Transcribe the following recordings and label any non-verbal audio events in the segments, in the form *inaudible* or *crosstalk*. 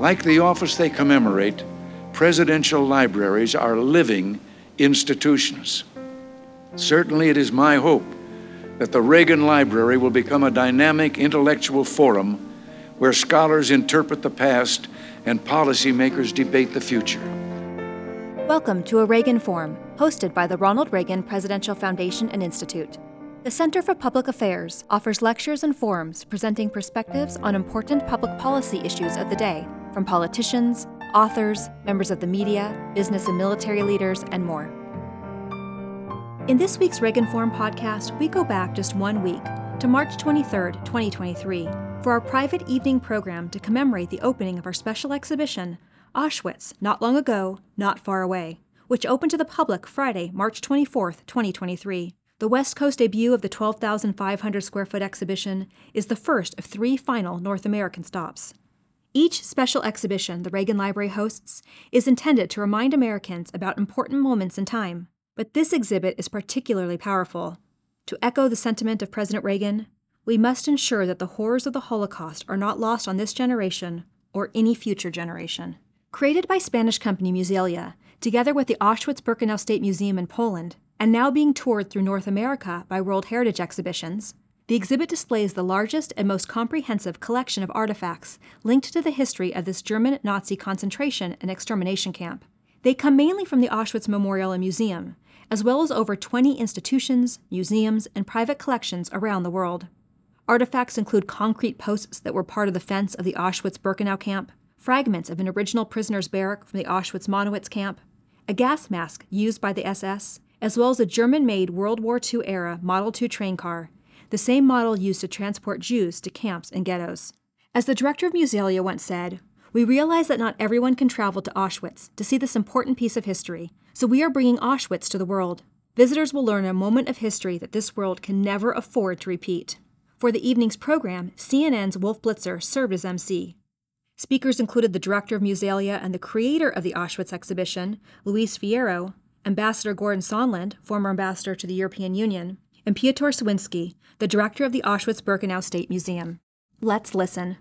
Like the office they commemorate, presidential libraries are living institutions. Certainly, it is my hope that the Reagan Library will become a dynamic intellectual forum where scholars interpret the past and policymakers debate the future. Welcome to a Reagan Forum, hosted by the Ronald Reagan Presidential Foundation and Institute. The Center for Public Affairs offers lectures and forums presenting perspectives on important public policy issues of the day from politicians, authors, members of the media, business and military leaders, and more. In this week's Reagan Forum podcast, we go back just one week to March 23, 2023, for our private evening program to commemorate the opening of our special exhibition, Auschwitz Not Long Ago, Not Far Away, which opened to the public Friday, March 24, 2023. The West Coast debut of the 12,500 square foot exhibition is the first of three final North American stops. Each special exhibition the Reagan Library hosts is intended to remind Americans about important moments in time, but this exhibit is particularly powerful. To echo the sentiment of President Reagan, we must ensure that the horrors of the Holocaust are not lost on this generation or any future generation. Created by Spanish company Musealia, together with the Auschwitz Birkenau State Museum in Poland, and now being toured through North America by World Heritage exhibitions, the exhibit displays the largest and most comprehensive collection of artifacts linked to the history of this German Nazi concentration and extermination camp. They come mainly from the Auschwitz Memorial and Museum, as well as over 20 institutions, museums, and private collections around the world. Artifacts include concrete posts that were part of the fence of the Auschwitz Birkenau camp, fragments of an original prisoner's barrack from the Auschwitz Monowitz camp, a gas mask used by the SS, as well as a German made World War II era Model 2 train car the same model used to transport Jews to camps and ghettos. As the director of Musealia once said, we realize that not everyone can travel to Auschwitz to see this important piece of history, so we are bringing Auschwitz to the world. Visitors will learn a moment of history that this world can never afford to repeat. For the evening's program, CNN's Wolf Blitzer served as MC. Speakers included the director of Musealia and the creator of the Auschwitz exhibition, Luis Ferreiro, Ambassador Gordon Sondland, former ambassador to the European Union, and Piotr Cywiński, the director of the Auschwitz Birkenau State Museum. Let's listen.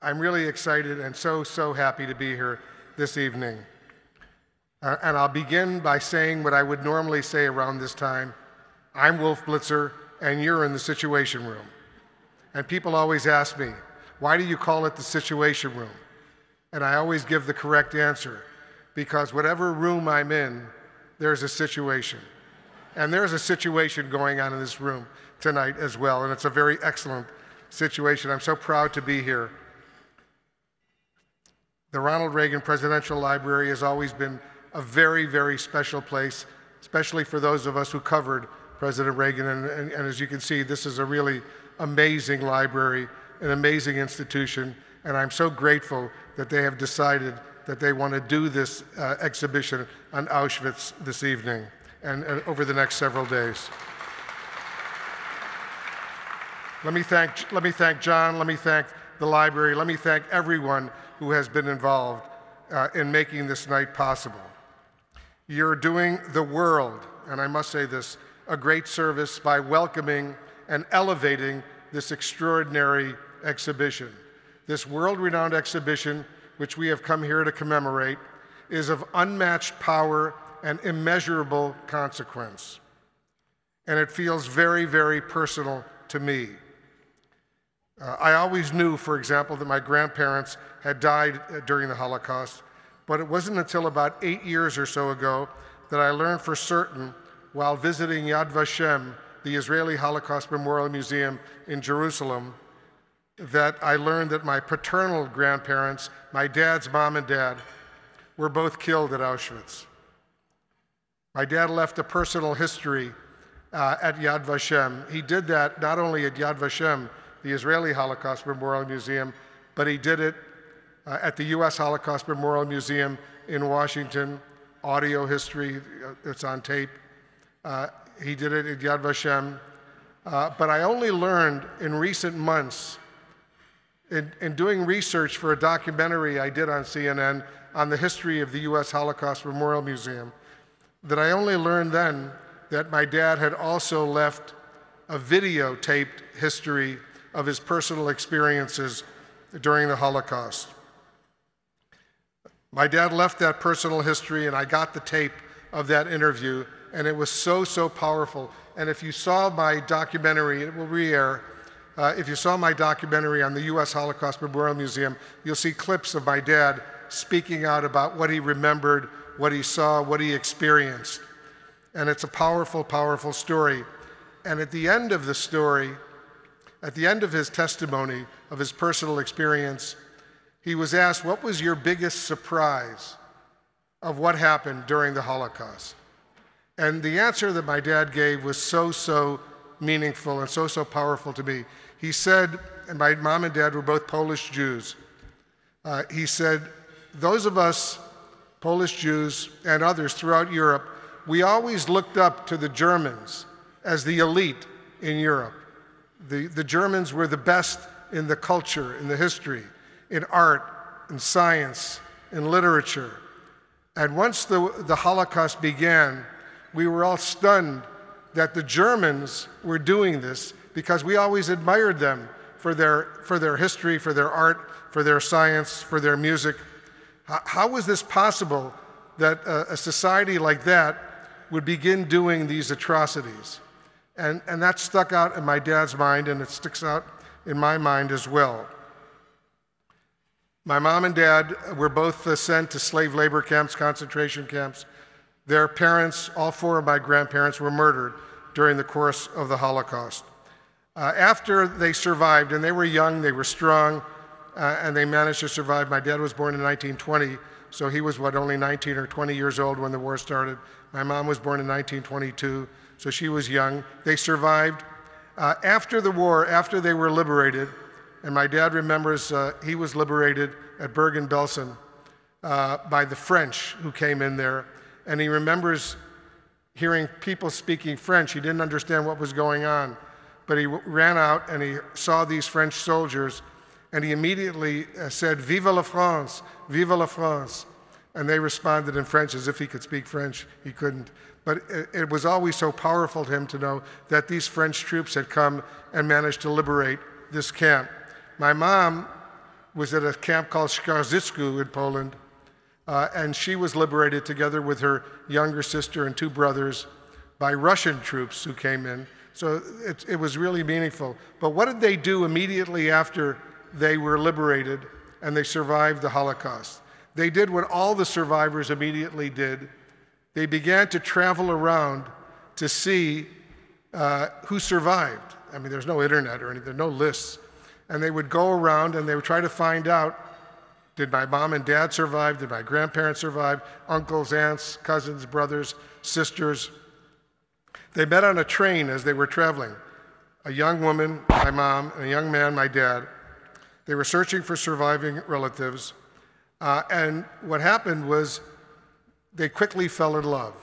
I'm really excited and so, so happy to be here this evening. Uh, and I'll begin by saying what I would normally say around this time I'm Wolf Blitzer, and you're in the Situation Room. And people always ask me, why do you call it the Situation Room? And I always give the correct answer because whatever room I'm in, there's a situation. And there's a situation going on in this room tonight as well, and it's a very excellent situation. I'm so proud to be here. The Ronald Reagan Presidential Library has always been a very, very special place, especially for those of us who covered President Reagan. And, and, and as you can see, this is a really amazing library, an amazing institution, and I'm so grateful that they have decided that they want to do this uh, exhibition on Auschwitz this evening and, over the next several days. Let me, thank, let me thank John, let me thank the library, let me thank everyone who has been involved uh, in making this night possible. You're doing the world, and I must say this, a great service by welcoming and elevating this extraordinary exhibition. This world renowned exhibition, which we have come here to commemorate, is of unmatched power and immeasurable consequence. And it feels very, very personal to me. Uh, I always knew, for example, that my grandparents had died uh, during the Holocaust, but it wasn't until about eight years or so ago that I learned for certain while visiting Yad Vashem, the Israeli Holocaust Memorial Museum in Jerusalem, that I learned that my paternal grandparents, my dad's mom and dad, were both killed at Auschwitz. My dad left a personal history uh, at Yad Vashem. He did that not only at Yad Vashem, the Israeli Holocaust Memorial Museum, but he did it uh, at the U.S. Holocaust Memorial Museum in Washington, audio history, uh, it's on tape. Uh, he did it at Yad Vashem. Uh, but I only learned in recent months, in, in doing research for a documentary I did on CNN on the history of the U.S. Holocaust Memorial Museum, that I only learned then that my dad had also left a videotaped history of his personal experiences during the Holocaust. My dad left that personal history, and I got the tape of that interview, and it was so, so powerful. And if you saw my documentary, it will re air. Uh, if you saw my documentary on the U.S. Holocaust Memorial Museum, you'll see clips of my dad speaking out about what he remembered, what he saw, what he experienced. And it's a powerful, powerful story. And at the end of the story, at the end of his testimony of his personal experience, he was asked, What was your biggest surprise of what happened during the Holocaust? And the answer that my dad gave was so, so meaningful and so, so powerful to me. He said, and my mom and dad were both Polish Jews. Uh, he said, Those of us, Polish Jews and others throughout Europe, we always looked up to the Germans as the elite in Europe. The, the Germans were the best in the culture, in the history, in art, in science, in literature. And once the, the Holocaust began, we were all stunned that the Germans were doing this because we always admired them for their, for their history, for their art, for their science, for their music. How, was this possible that a, a society like that would begin doing these atrocities? And, and that stuck out in my dad's mind, and it sticks out in my mind as well. My mom and dad were both uh, sent to slave labor camps, concentration camps. Their parents, all four of my grandparents, were murdered during the course of the Holocaust. Uh, after they survived, and they were young, they were strong, uh, and they managed to survive. My dad was born in 1920, so he was, what, only 19 or 20 years old when the war started. My mom was born in 1922, so she was young. They survived. Uh, after the war, after they were liberated, and my dad remembers uh, he was liberated at Bergen-Belsen uh, by the French who came in there. And he remembers hearing people speaking French. He didn't understand what was going on. But he ran out and he saw these French soldiers and he immediately uh, said, Vive la France, Vive la France. And they responded in French as if he could speak French. He couldn't. But it, was always so powerful to him to know that these French troops had come and managed to liberate this camp. My mom was at a camp called Skarżycku in Poland, uh, and she was liberated together with her younger sister and two brothers by Russian troops who came in. So it, it was really meaningful. But what did they do immediately after they were liberated and they survived the Holocaust? They did what all the survivors immediately did. They began to travel around to see uh, who survived. I mean, there's no internet or anything, no lists. And they would go around and they would try to find out did my mom and dad survive? Did my grandparents survive? Uncles, aunts, cousins, brothers, sisters. They met on a train as they were traveling. A young woman, my mom, and a young man, my dad. They were searching for surviving relatives. Uh, and what happened was they quickly fell in love,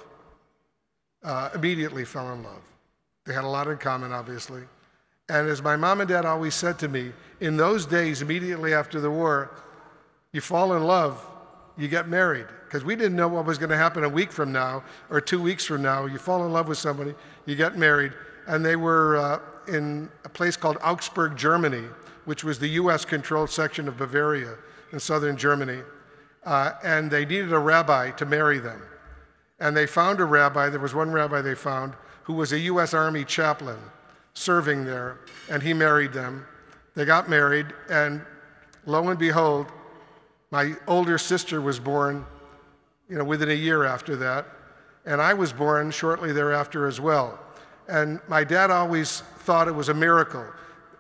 uh, immediately fell in love. They had a lot in common, obviously. And as my mom and dad always said to me, in those days, immediately after the war, you fall in love, you get married. Because we didn't know what was going to happen a week from now or two weeks from now. You fall in love with somebody, you get married. And they were uh, in a place called Augsburg, Germany, which was the US controlled section of Bavaria in southern Germany. Uh, and they needed a rabbi to marry them. And they found a rabbi, there was one rabbi they found, who was a US Army chaplain serving there, and he married them. They got married, and lo and behold, my older sister was born, you know, within a year after that, and I was born shortly thereafter as well. And my dad always thought it was a miracle,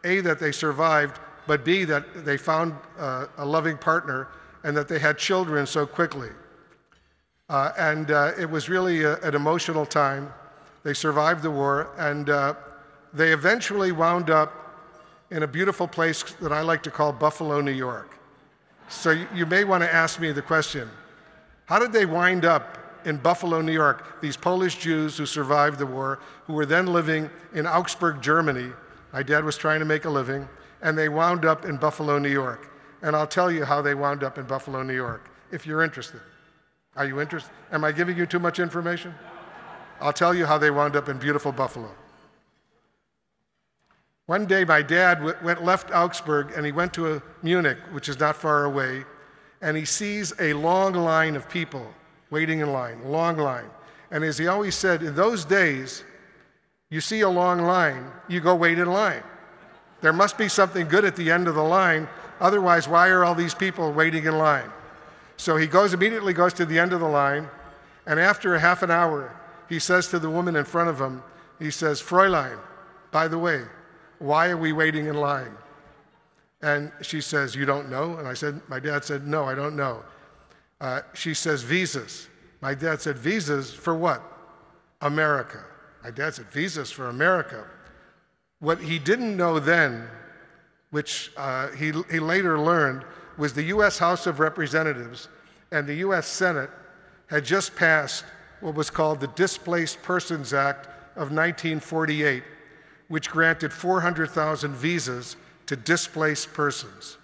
A, that they survived, but B, that they found uh, a loving partner and that they had children so quickly. Uh, and uh, it was really a, an emotional time. They survived the war, and uh, they eventually wound up in a beautiful place that I like to call Buffalo, New York. So you may want to ask me the question how did they wind up in Buffalo, New York? These Polish Jews who survived the war, who were then living in Augsburg, Germany. My dad was trying to make a living, and they wound up in Buffalo, New York. And I'll tell you how they wound up in Buffalo, New York, if you're interested. Are you interested? Am I giving you too much information? I'll tell you how they wound up in beautiful Buffalo. One day, my dad went left Augsburg and he went to Munich, which is not far away, and he sees a long line of people waiting in line, long line. And as he always said, in those days, you see a long line, you go wait in line. There must be something good at the end of the line, otherwise, why are all these people waiting in line? So he goes immediately goes to the end of the line, and after a half an hour, he says to the woman in front of him, he says, Fräulein, by the way, why are we waiting in line? And she says, You don't know? And I said, My dad said, No, I don't know. Uh, she says, Visas. My dad said, Visas for what? America. My dad said, Visas for America. What he didn't know then, which uh, he, he later learned, was the US House of Representatives and the US Senate had just passed what was called the Displaced Persons Act of 1948, which granted 400,000 visas to displaced persons,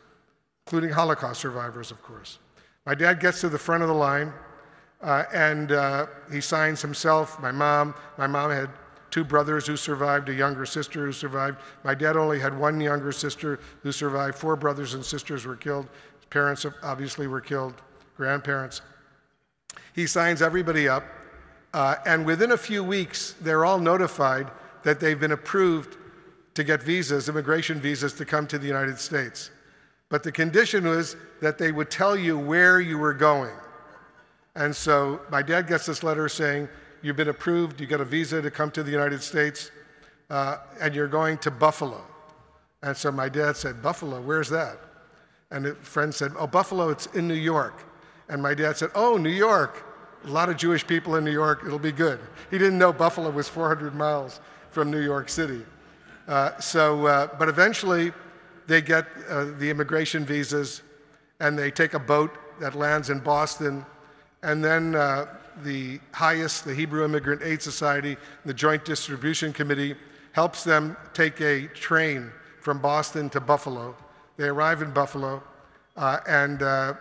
including Holocaust survivors, of course. My dad gets to the front of the line uh, and uh, he signs himself, my mom. My mom had two brothers who survived, a younger sister who survived. My dad only had one younger sister who survived. Four brothers and sisters were killed. His parents obviously were killed, grandparents. He signs everybody up, uh, and within a few weeks, they're all notified that they've been approved to get visas, immigration visas, to come to the United States. But the condition was that they would tell you where you were going. And so my dad gets this letter saying, You've been approved, you get a visa to come to the United States, uh, and you're going to Buffalo. And so my dad said, Buffalo, where's that? And a friend said, Oh, Buffalo, it's in New York. And my dad said, Oh, New York. A lot of Jewish people in New York, it'll be good. He didn't know Buffalo was 400 miles from New York City. Uh, so, uh, but eventually they get uh, the immigration visas and they take a boat that lands in Boston. And then uh, the HIAS, the Hebrew Immigrant Aid Society, the Joint Distribution Committee, helps them take a train from Boston to Buffalo. They arrive in Buffalo, uh, and uh,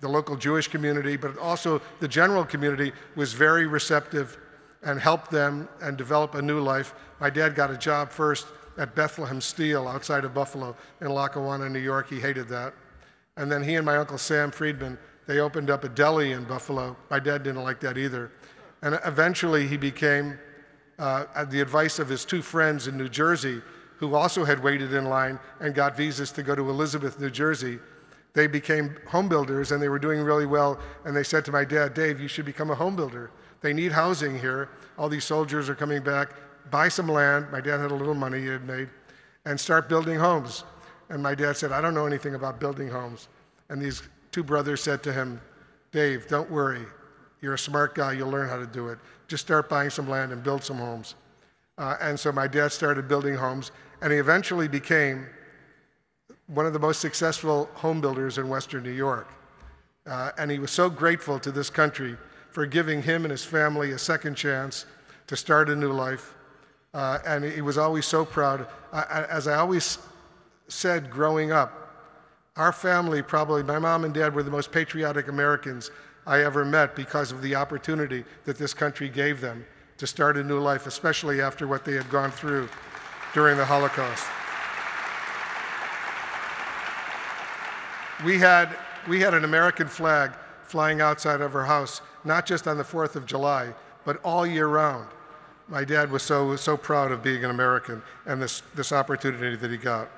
the local Jewish community, but also the general community, was very receptive and helped them and develop a new life. My dad got a job first at Bethlehem Steel outside of Buffalo in Lackawanna, New York. He hated that. And then he and my uncle Sam Friedman they opened up a deli in Buffalo. My dad didn't like that either. And eventually he became, uh, at the advice of his two friends in New Jersey, who also had waited in line and got visas to go to Elizabeth, New Jersey, they became home builders and they were doing really well. And they said to my dad, Dave, you should become a home builder. They need housing here. All these soldiers are coming back. Buy some land. My dad had a little money he had made and start building homes. And my dad said, I don't know anything about building homes. And these two brothers said to him, Dave, don't worry. You're a smart guy. You'll learn how to do it. Just start buying some land and build some homes. Uh, and so my dad started building homes, and he eventually became one of the most successful home builders in Western New York. Uh, and he was so grateful to this country for giving him and his family a second chance to start a new life. Uh, and he was always so proud. as I always said growing up, our family, probably, my mom and dad were the most patriotic Americans I ever met because of the opportunity that this country gave them to start a new life, especially after what they had gone through during the Holocaust. We had, we had an American flag flying outside of our house, not just on the 4th of July, but all year round. My dad was so, so proud of being an American and this, this opportunity that he got.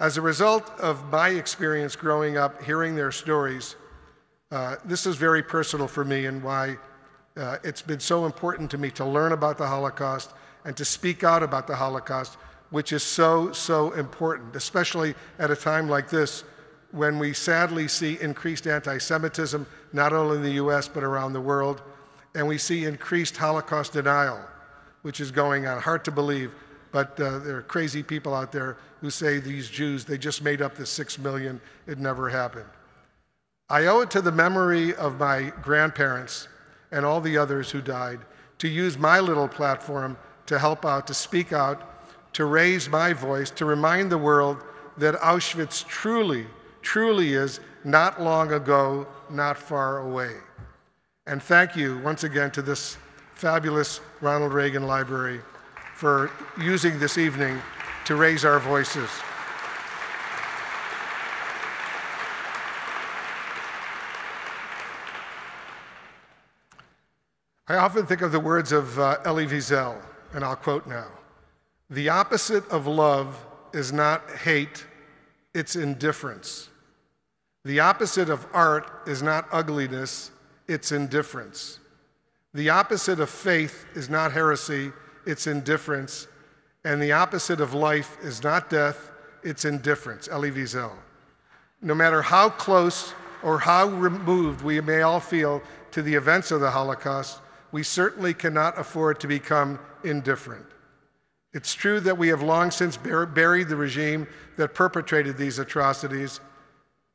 As a result of my experience growing up, hearing their stories, uh, this is very personal for me and why uh, it's been so important to me to learn about the Holocaust and to speak out about the Holocaust, which is so, so important, especially at a time like this when we sadly see increased anti Semitism, not only in the US, but around the world, and we see increased Holocaust denial, which is going on. Hard to believe, but uh, there are crazy people out there who say these Jews, they just made up the six million, it never happened. I owe it to the memory of my grandparents and all the others who died to use my little platform to help out, to speak out, to raise my voice, to remind the world that Auschwitz truly, truly is not long ago, not far away. And thank you once again to this fabulous Ronald Reagan Library for using this evening to raise our voices. I often think of the words of uh, Elie Wiesel, and I'll quote now The opposite of love is not hate, it's indifference. The opposite of art is not ugliness, it's indifference. The opposite of faith is not heresy, it's indifference. And the opposite of life is not death, it's indifference. Wiesel. No matter how close or how removed we may all feel to the events of the Holocaust, we certainly cannot afford to become indifferent. It's true that we have long since buried the regime that perpetrated these atrocities,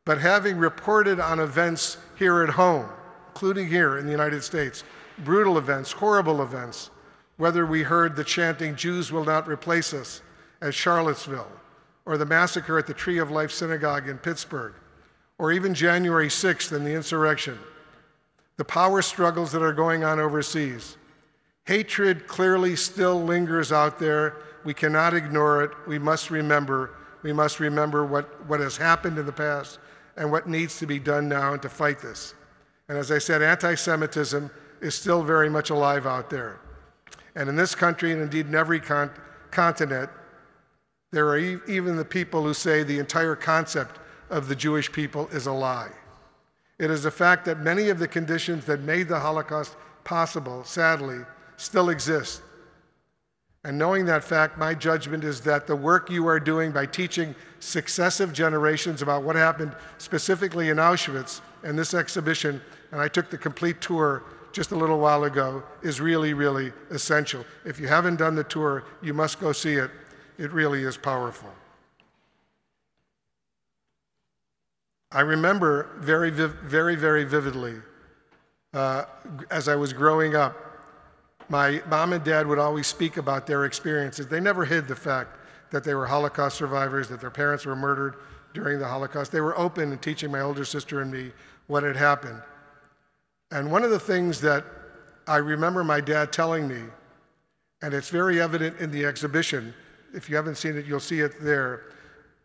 but having reported on events here at home, including here in the United States, brutal events, horrible events, whether we heard the chanting, Jews will not replace us, at Charlottesville, or the massacre at the Tree of Life Synagogue in Pittsburgh, or even January 6th and the insurrection, the power struggles that are going on overseas. Hatred clearly still lingers out there. We cannot ignore it. We must remember. We must remember what, what has happened in the past and what needs to be done now to fight this. And as I said, anti Semitism is still very much alive out there. And in this country, and indeed in every con- continent, there are e- even the people who say the entire concept of the Jewish people is a lie. It is a fact that many of the conditions that made the Holocaust possible, sadly, still exist. And knowing that fact, my judgment is that the work you are doing by teaching successive generations about what happened specifically in Auschwitz and this exhibition, and I took the complete tour just a little while ago, is really, really essential. If you haven't done the tour, you must go see it. It really is powerful. I remember very, very, very vividly uh, as I was growing up, my mom and dad would always speak about their experiences. They never hid the fact that they were Holocaust survivors, that their parents were murdered during the Holocaust. They were open in teaching my older sister and me what had happened. And one of the things that I remember my dad telling me, and it's very evident in the exhibition, if you haven't seen it, you'll see it there.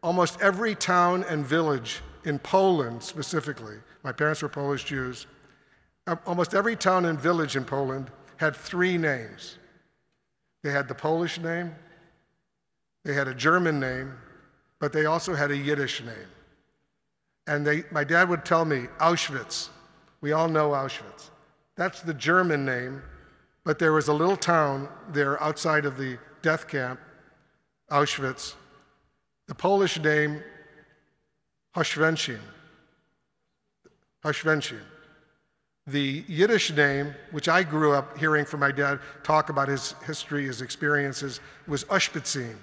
Almost every town and village in Poland specifically, my parents were Polish Jews, um, almost every town and village in Poland had three names. They had the Polish name, they had a German name, but they also had a Yiddish name. And they, my dad would tell me, Auschwitz. We all know Auschwitz. That's the German name, but there was a little town there outside of the death camp, Auschwitz. The Polish name, Oświęcim. Oświęcim. The Yiddish name, which I grew up hearing from my dad talk about his history, his experiences, was Ushpitzin.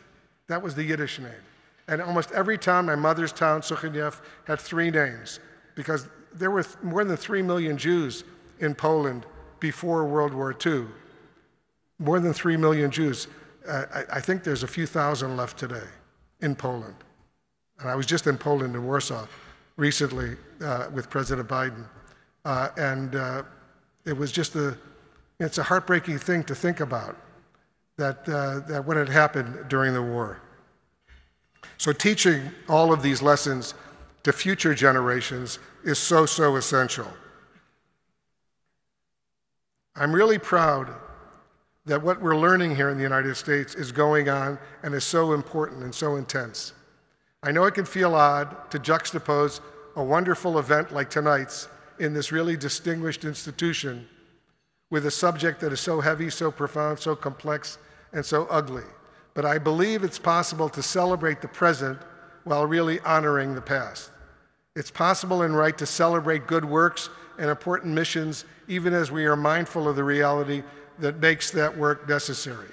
That was the Yiddish name. And almost every town, my mother's town, Sukhaniev, had three names because there were more than three million Jews in Poland before World War II. More than three million Jews. Uh, I, I think there's a few thousand left today in Poland. And I was just in Poland in Warsaw recently uh, with President Biden. Uh, and uh, it was just a, it's a heartbreaking thing to think about that, uh, that what had happened during the war. So teaching all of these lessons to future generations is so, so essential. I'm really proud that what we're learning here in the United States is going on and is so important and so intense. I know it can feel odd to juxtapose a wonderful event like tonight's in this really distinguished institution with a subject that is so heavy, so profound, so complex, and so ugly. But I believe it's possible to celebrate the present while really honoring the past. It's possible and right to celebrate good works and important missions, even as we are mindful of the reality that makes that work necessary.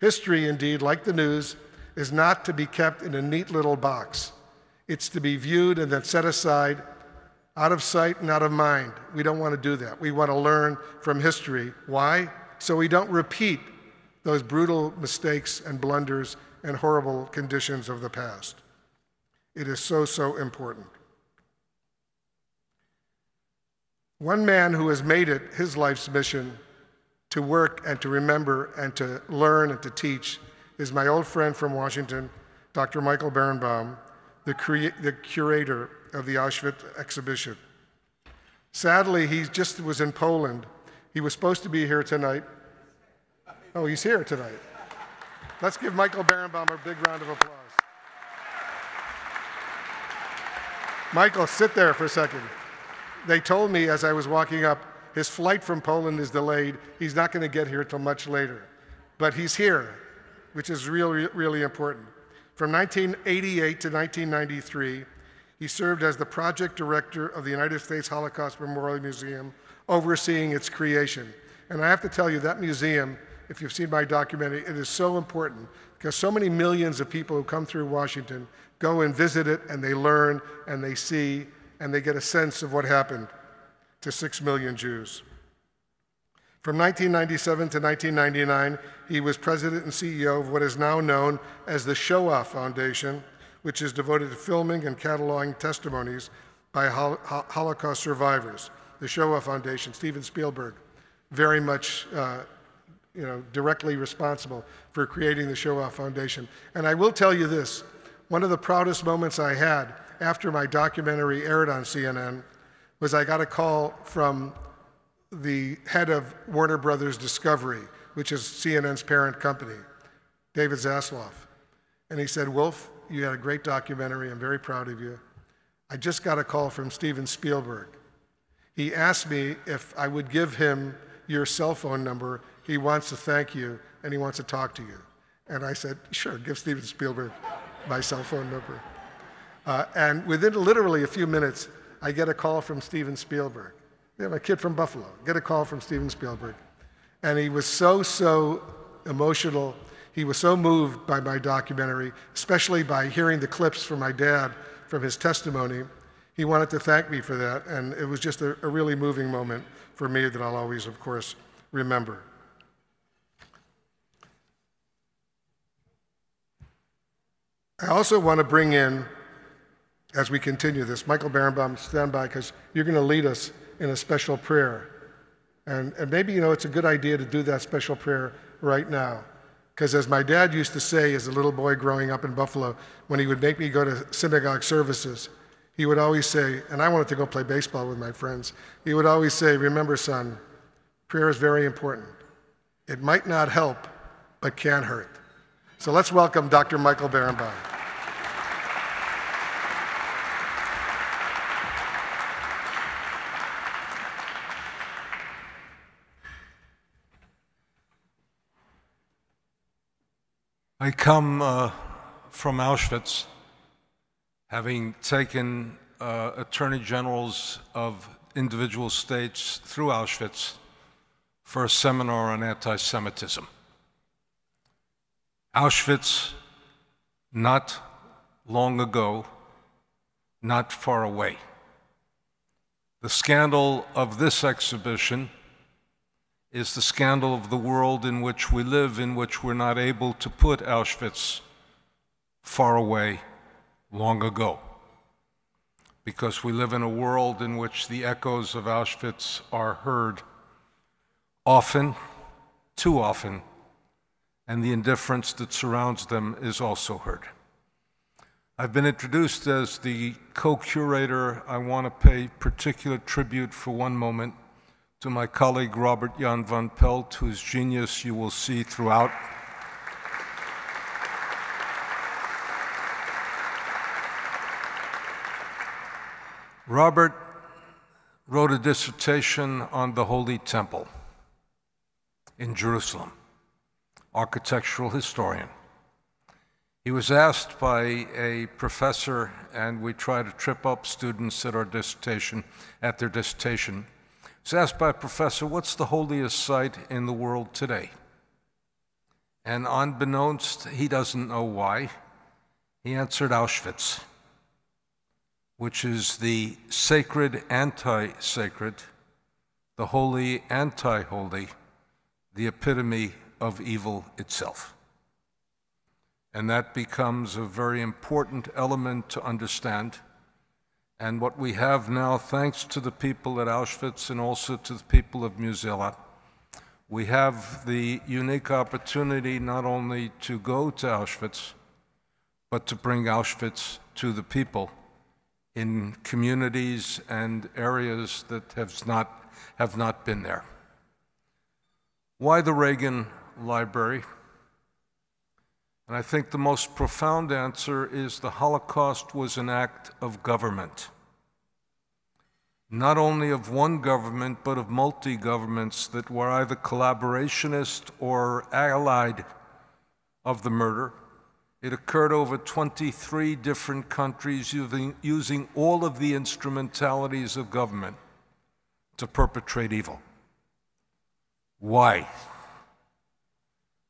History, indeed, like the news, is not to be kept in a neat little box. It's to be viewed and then set aside out of sight and out of mind. We don't want to do that. We want to learn from history. Why? So we don't repeat those brutal mistakes and blunders and horrible conditions of the past. It is so, so important. One man who has made it his life's mission to work and to remember and to learn and to teach is my old friend from Washington, Dr. Michael Berenbaum, the, crea- the curator of the Auschwitz exhibition. Sadly, he just was in Poland. He was supposed to be here tonight. Oh, he's here tonight. Let's give Michael Berenbaum a big round of applause. Michael, sit there for a second. They told me as I was walking up, his flight from Poland is delayed. He's not going to get here until much later. But he's here, which is really, really important. From 1988 to 1993, he served as the project director of the United States Holocaust Memorial Museum, overseeing its creation. And I have to tell you, that museum, if you've seen my documentary, it is so important because so many millions of people who come through Washington go and visit it and they learn and they see and they get a sense of what happened to six million Jews. From 1997 to 1999, he was president and CEO of what is now known as the Shoah Foundation, which is devoted to filming and cataloging testimonies by Holocaust survivors. The Shoah Foundation, Steven Spielberg, very much uh, you know, directly responsible for creating the Shoah Foundation. And I will tell you this one of the proudest moments I had after my documentary aired on CNN was I got a call from the head of Warner Brothers Discovery, which is CNN's parent company, David Zaslav. And he said, Wolf, you had a great documentary. I'm very proud of you. I just got a call from Steven Spielberg. He asked me if I would give him your cell phone number. He wants to thank you and he wants to talk to you. And I said, sure, give Steven Spielberg my cell phone number. Uh, and within literally a few minutes, I get a call from Steven Spielberg. We have a kid from Buffalo, get a call from Steven Spielberg. And he was so, so emotional. He was so moved by my documentary, especially by hearing the clips from my dad from his testimony. He wanted to thank me for that, and it was just a, a really moving moment for me that I'll always, of course, remember. I also want to bring in, as we continue this, Michael Berenbaum, stand by because you're going to lead us in a special prayer. And, and maybe, you know, it's a good idea to do that special prayer right now. Because as my dad used to say as a little boy growing up in Buffalo, when he would make me go to synagogue services, he would always say, and I wanted to go play baseball with my friends, he would always say, Remember, son, prayer is very important. It might not help, but can hurt. So let's welcome Dr. Michael Berenbaum. I come uh, from Auschwitz, having taken uh, attorney generals of individual states through Auschwitz for a seminar on anti Semitism. Auschwitz, not long ago, not far away. The scandal of this exhibition is the scandal of the world in which we live, in which we're not able to put Auschwitz far away long ago. Because we live in a world in which the echoes of Auschwitz are heard often, too often and the indifference that surrounds them is also heard. I've been introduced as the co curator. I want to pay particular tribute for one moment to my colleague Robert Jan van Pelt, whose genius you will see throughout. Robert wrote a dissertation on the Holy Temple in Jerusalem architectural historian. He was asked by a professor, and we try to trip up students at our dissertation, at their dissertation. Was asked by a professor, what's the holiest site in the world today? And unbeknownst, he doesn't know why, he answered Auschwitz, which is the sacred anti-sacred, the holy anti-holy, the epitome of evil itself. And that becomes a very important element to understand. And what we have now, thanks to the people at Auschwitz and also to the people of Musealia, we have the unique opportunity not only to go to Auschwitz, but to bring Auschwitz to the people in communities and areas that have not, have not been there. Why the Reagan Library? And I think the most profound answer is the Holocaust was an act of government. Not only of one government, but of multi governments that were either collaborationist or allied of the murder. It occurred over 23 different countries using, using all of the instrumentalities of government to perpetrate evil. Why?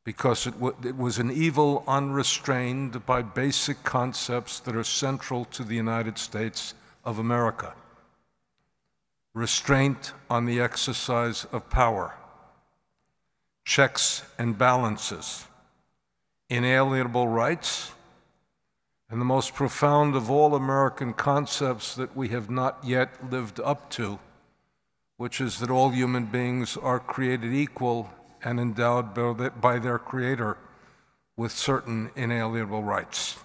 Because it, it, was an evil unrestrained by basic concepts that are central to the United States of America restraint on the exercise of power, checks and balances, inalienable rights, and the most profound of all American concepts that we have not yet lived up to which is that all human beings are created equal and endowed by their Creator with certain inalienable rights.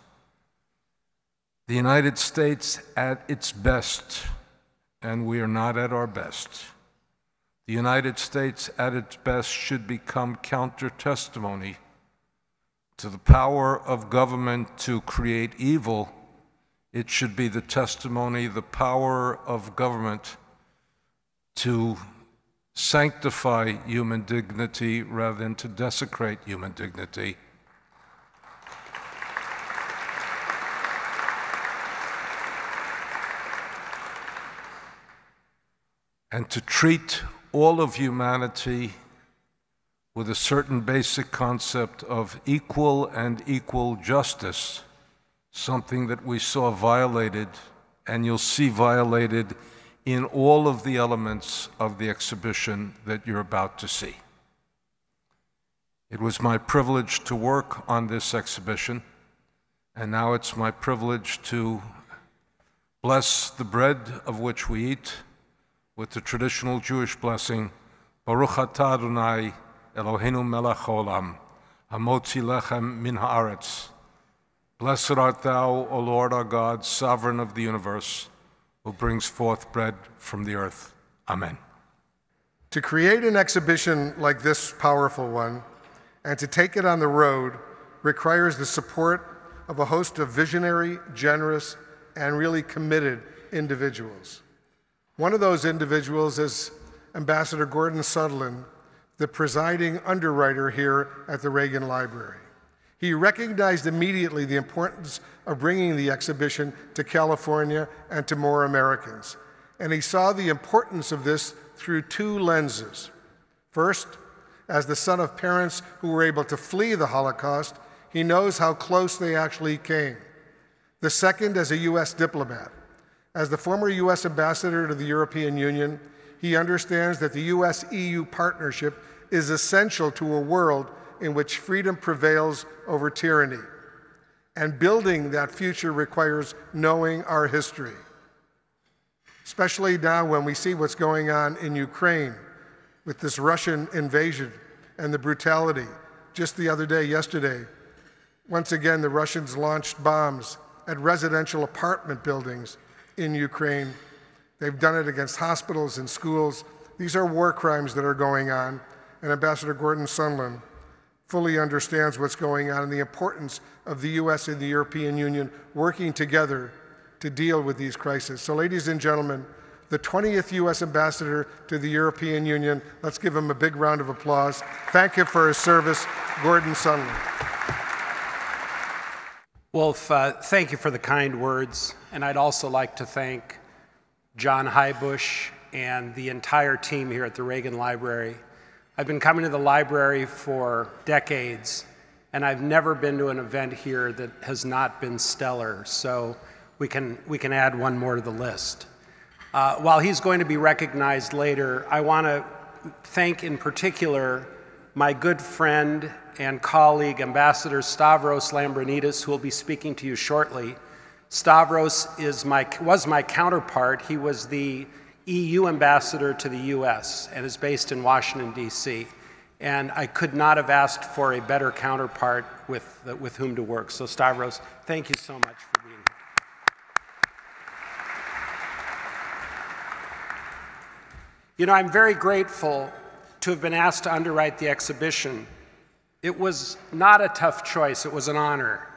The United States at its best, and we are not at our best. The United States at its best should become counter testimony to the power of government to create evil. It should be the testimony, the power of government to sanctify human dignity rather than to desecrate human dignity. And to treat all of humanity with a certain basic concept of equal and equal justice, something that we saw violated and you'll see violated in all of the elements of the exhibition that you're about to see. It was my privilege to work on this exhibition, and now it's my privilege to bless the bread of which we eat with the traditional Jewish blessing, Baruch atah Adonai Eloheinu melech haolam, hamotzi lechem min haaretz. Blessed art thou, O Lord our God, sovereign of the universe, who brings forth bread from the earth. Amen. To create an exhibition like this powerful one and to take it on the road requires the support of a host of visionary, generous, and really committed individuals. One of those individuals is Ambassador Gordon Sondland, the presiding underwriter here at the Reagan Library. He recognized immediately the importance of bringing the exhibition to California and to more Americans. And he saw the importance of this through two lenses. First, as the son of parents who were able to flee the Holocaust, he knows how close they actually came. The second, as a U.S. diplomat. As the former U.S. ambassador to the European Union, he understands that the U.S. EU partnership is essential to a world in which freedom prevails over tyranny. And building that future requires knowing our history. Especially now when we see what's going on in Ukraine with this Russian invasion and the brutality. Just the other day, yesterday, once again, the Russians launched bombs at residential apartment buildings in Ukraine. They've done it against hospitals and schools. These are war crimes that are going on. And Ambassador Gordon Sondland fully understands what's going on and the importance of the US and the European Union working together to deal with these crises. So, ladies and gentlemen, the 20th US ambassador to the European Union, let's give him a big round of applause. Thank him for his service, Gordon Sondland. Wolf, uh, thank you for the kind words. And I'd also like to thank John Heubusch and the entire team here at the Reagan Library I've been coming to the library for decades, and I've never been to an event here that has not been stellar. So we can, we can add one more to the list. Uh, while he's going to be recognized later, I want to thank in particular my good friend and colleague, Ambassador Stavros Lambrinidis, who will be speaking to you shortly. Stavros is my, was my counterpart. He was the EU ambassador to the US and is based in Washington, D.C. And I could not have asked for a better counterpart with, with whom to work. So, Stavros, thank you so much for being here. You know, I'm very grateful to have been asked to underwrite the exhibition. It was not a tough choice, it was an honor.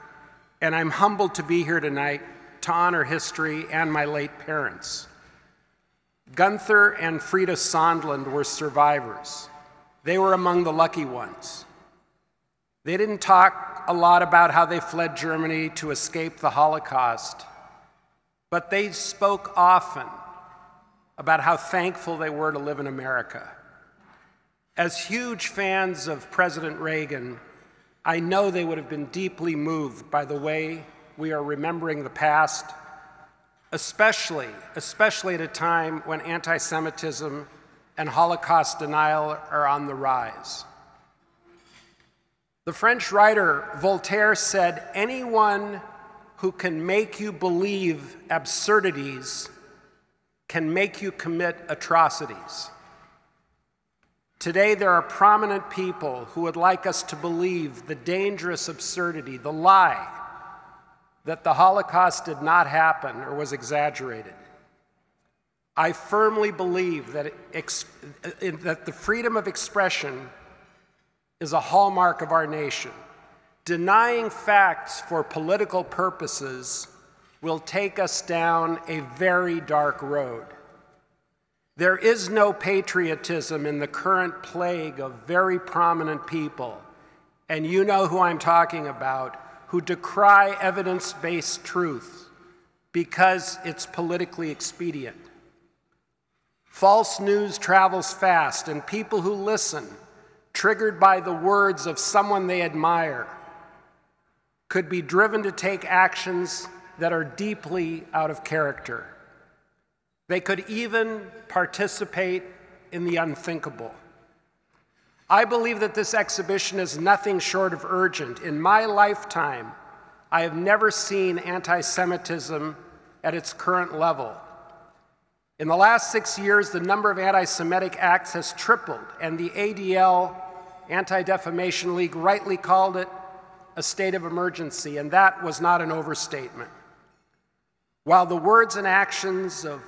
And I'm humbled to be here tonight to honor history and my late parents. Gunther and Frida Sondland were survivors. They were among the lucky ones. They didn't talk a lot about how they fled Germany to escape the Holocaust, but they spoke often about how thankful they were to live in America. As huge fans of President Reagan, I know they would have been deeply moved by the way we are remembering the past, especially, especially at a time when anti Semitism and Holocaust denial are on the rise. The French writer Voltaire said, Anyone who can make you believe absurdities can make you commit atrocities. Today, there are prominent people who would like us to believe the dangerous absurdity, the lie, that the Holocaust did not happen or was exaggerated. I firmly believe that, that the freedom of expression is a hallmark of our nation. Denying facts for political purposes will take us down a very dark road. There is no patriotism in the current plague of very prominent people, and you know who I'm talking about, who decry evidence based truth because it's politically expedient. False news travels fast, and people who listen, triggered by the words of someone they admire, could be driven to take actions that are deeply out of character. They could even participate in the unthinkable. I believe that this exhibition is nothing short of urgent. In my lifetime, I have never seen anti Semitism at its current level. In the last six years, the number of anti Semitic acts has tripled, and the ADL, Anti Defamation League, rightly called it a state of emergency, and that was not an overstatement. While the words and actions of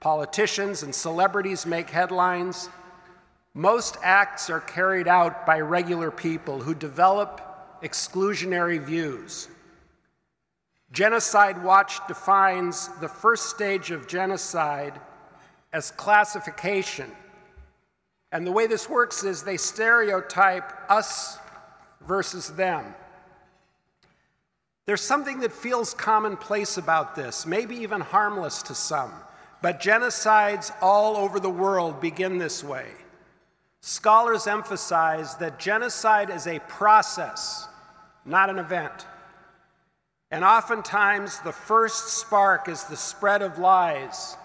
politicians and celebrities make headlines, most acts are carried out by regular people who develop exclusionary views. Genocide Watch defines the first stage of genocide as classification. And the way this works is they stereotype us versus them. There's something that feels commonplace about this, maybe even harmless to some, but genocides all over the world begin this way. Scholars emphasize that genocide is a process, not an event. And oftentimes, the first spark is the spread of lies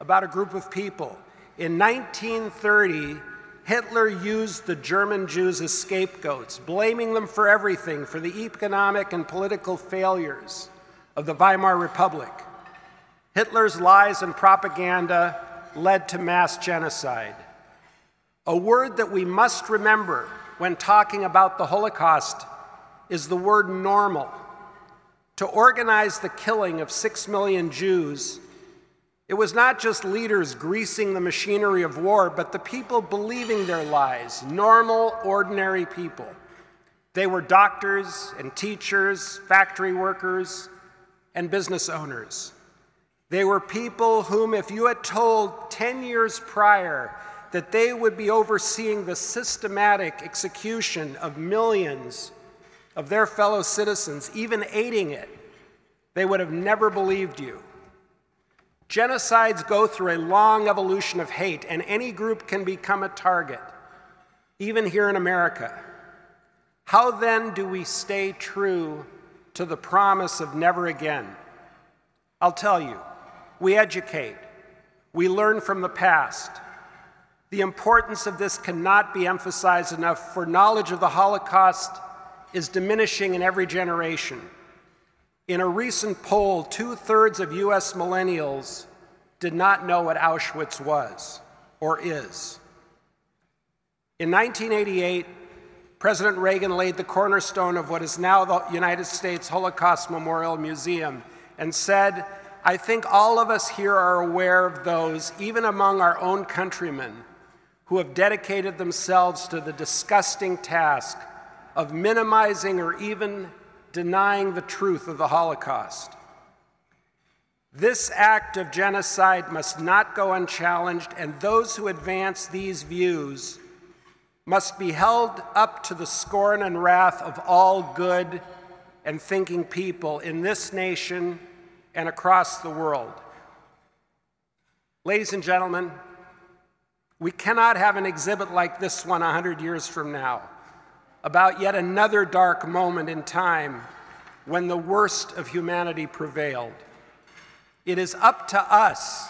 about a group of people. In 1930, Hitler used the German Jews as scapegoats, blaming them for everything, for the economic and political failures of the Weimar Republic. Hitler's lies and propaganda led to mass genocide. A word that we must remember when talking about the Holocaust is the word normal. To organize the killing of six million Jews it was not just leaders greasing the machinery of war, but the people believing their lies, normal, ordinary people. They were doctors and teachers, factory workers, and business owners. They were people whom, if you had told 10 years prior that they would be overseeing the systematic execution of millions of their fellow citizens, even aiding it, they would have never believed you. Genocides go through a long evolution of hate, and any group can become a target, even here in America. How then do we stay true to the promise of never again? I'll tell you, we educate, we learn from the past. The importance of this cannot be emphasized enough, for knowledge of the Holocaust is diminishing in every generation. In a recent poll, two thirds of US millennials did not know what Auschwitz was or is. In 1988, President Reagan laid the cornerstone of what is now the United States Holocaust Memorial Museum and said, I think all of us here are aware of those, even among our own countrymen, who have dedicated themselves to the disgusting task of minimizing or even denying the truth of the Holocaust. This act of genocide must not go unchallenged, and those who advance these views must be held up to the scorn and wrath of all good and thinking people in this nation and across the world. Ladies and gentlemen, we cannot have an exhibit like this one 100 years from now about yet another dark moment in time when the worst of humanity prevailed. It is up to us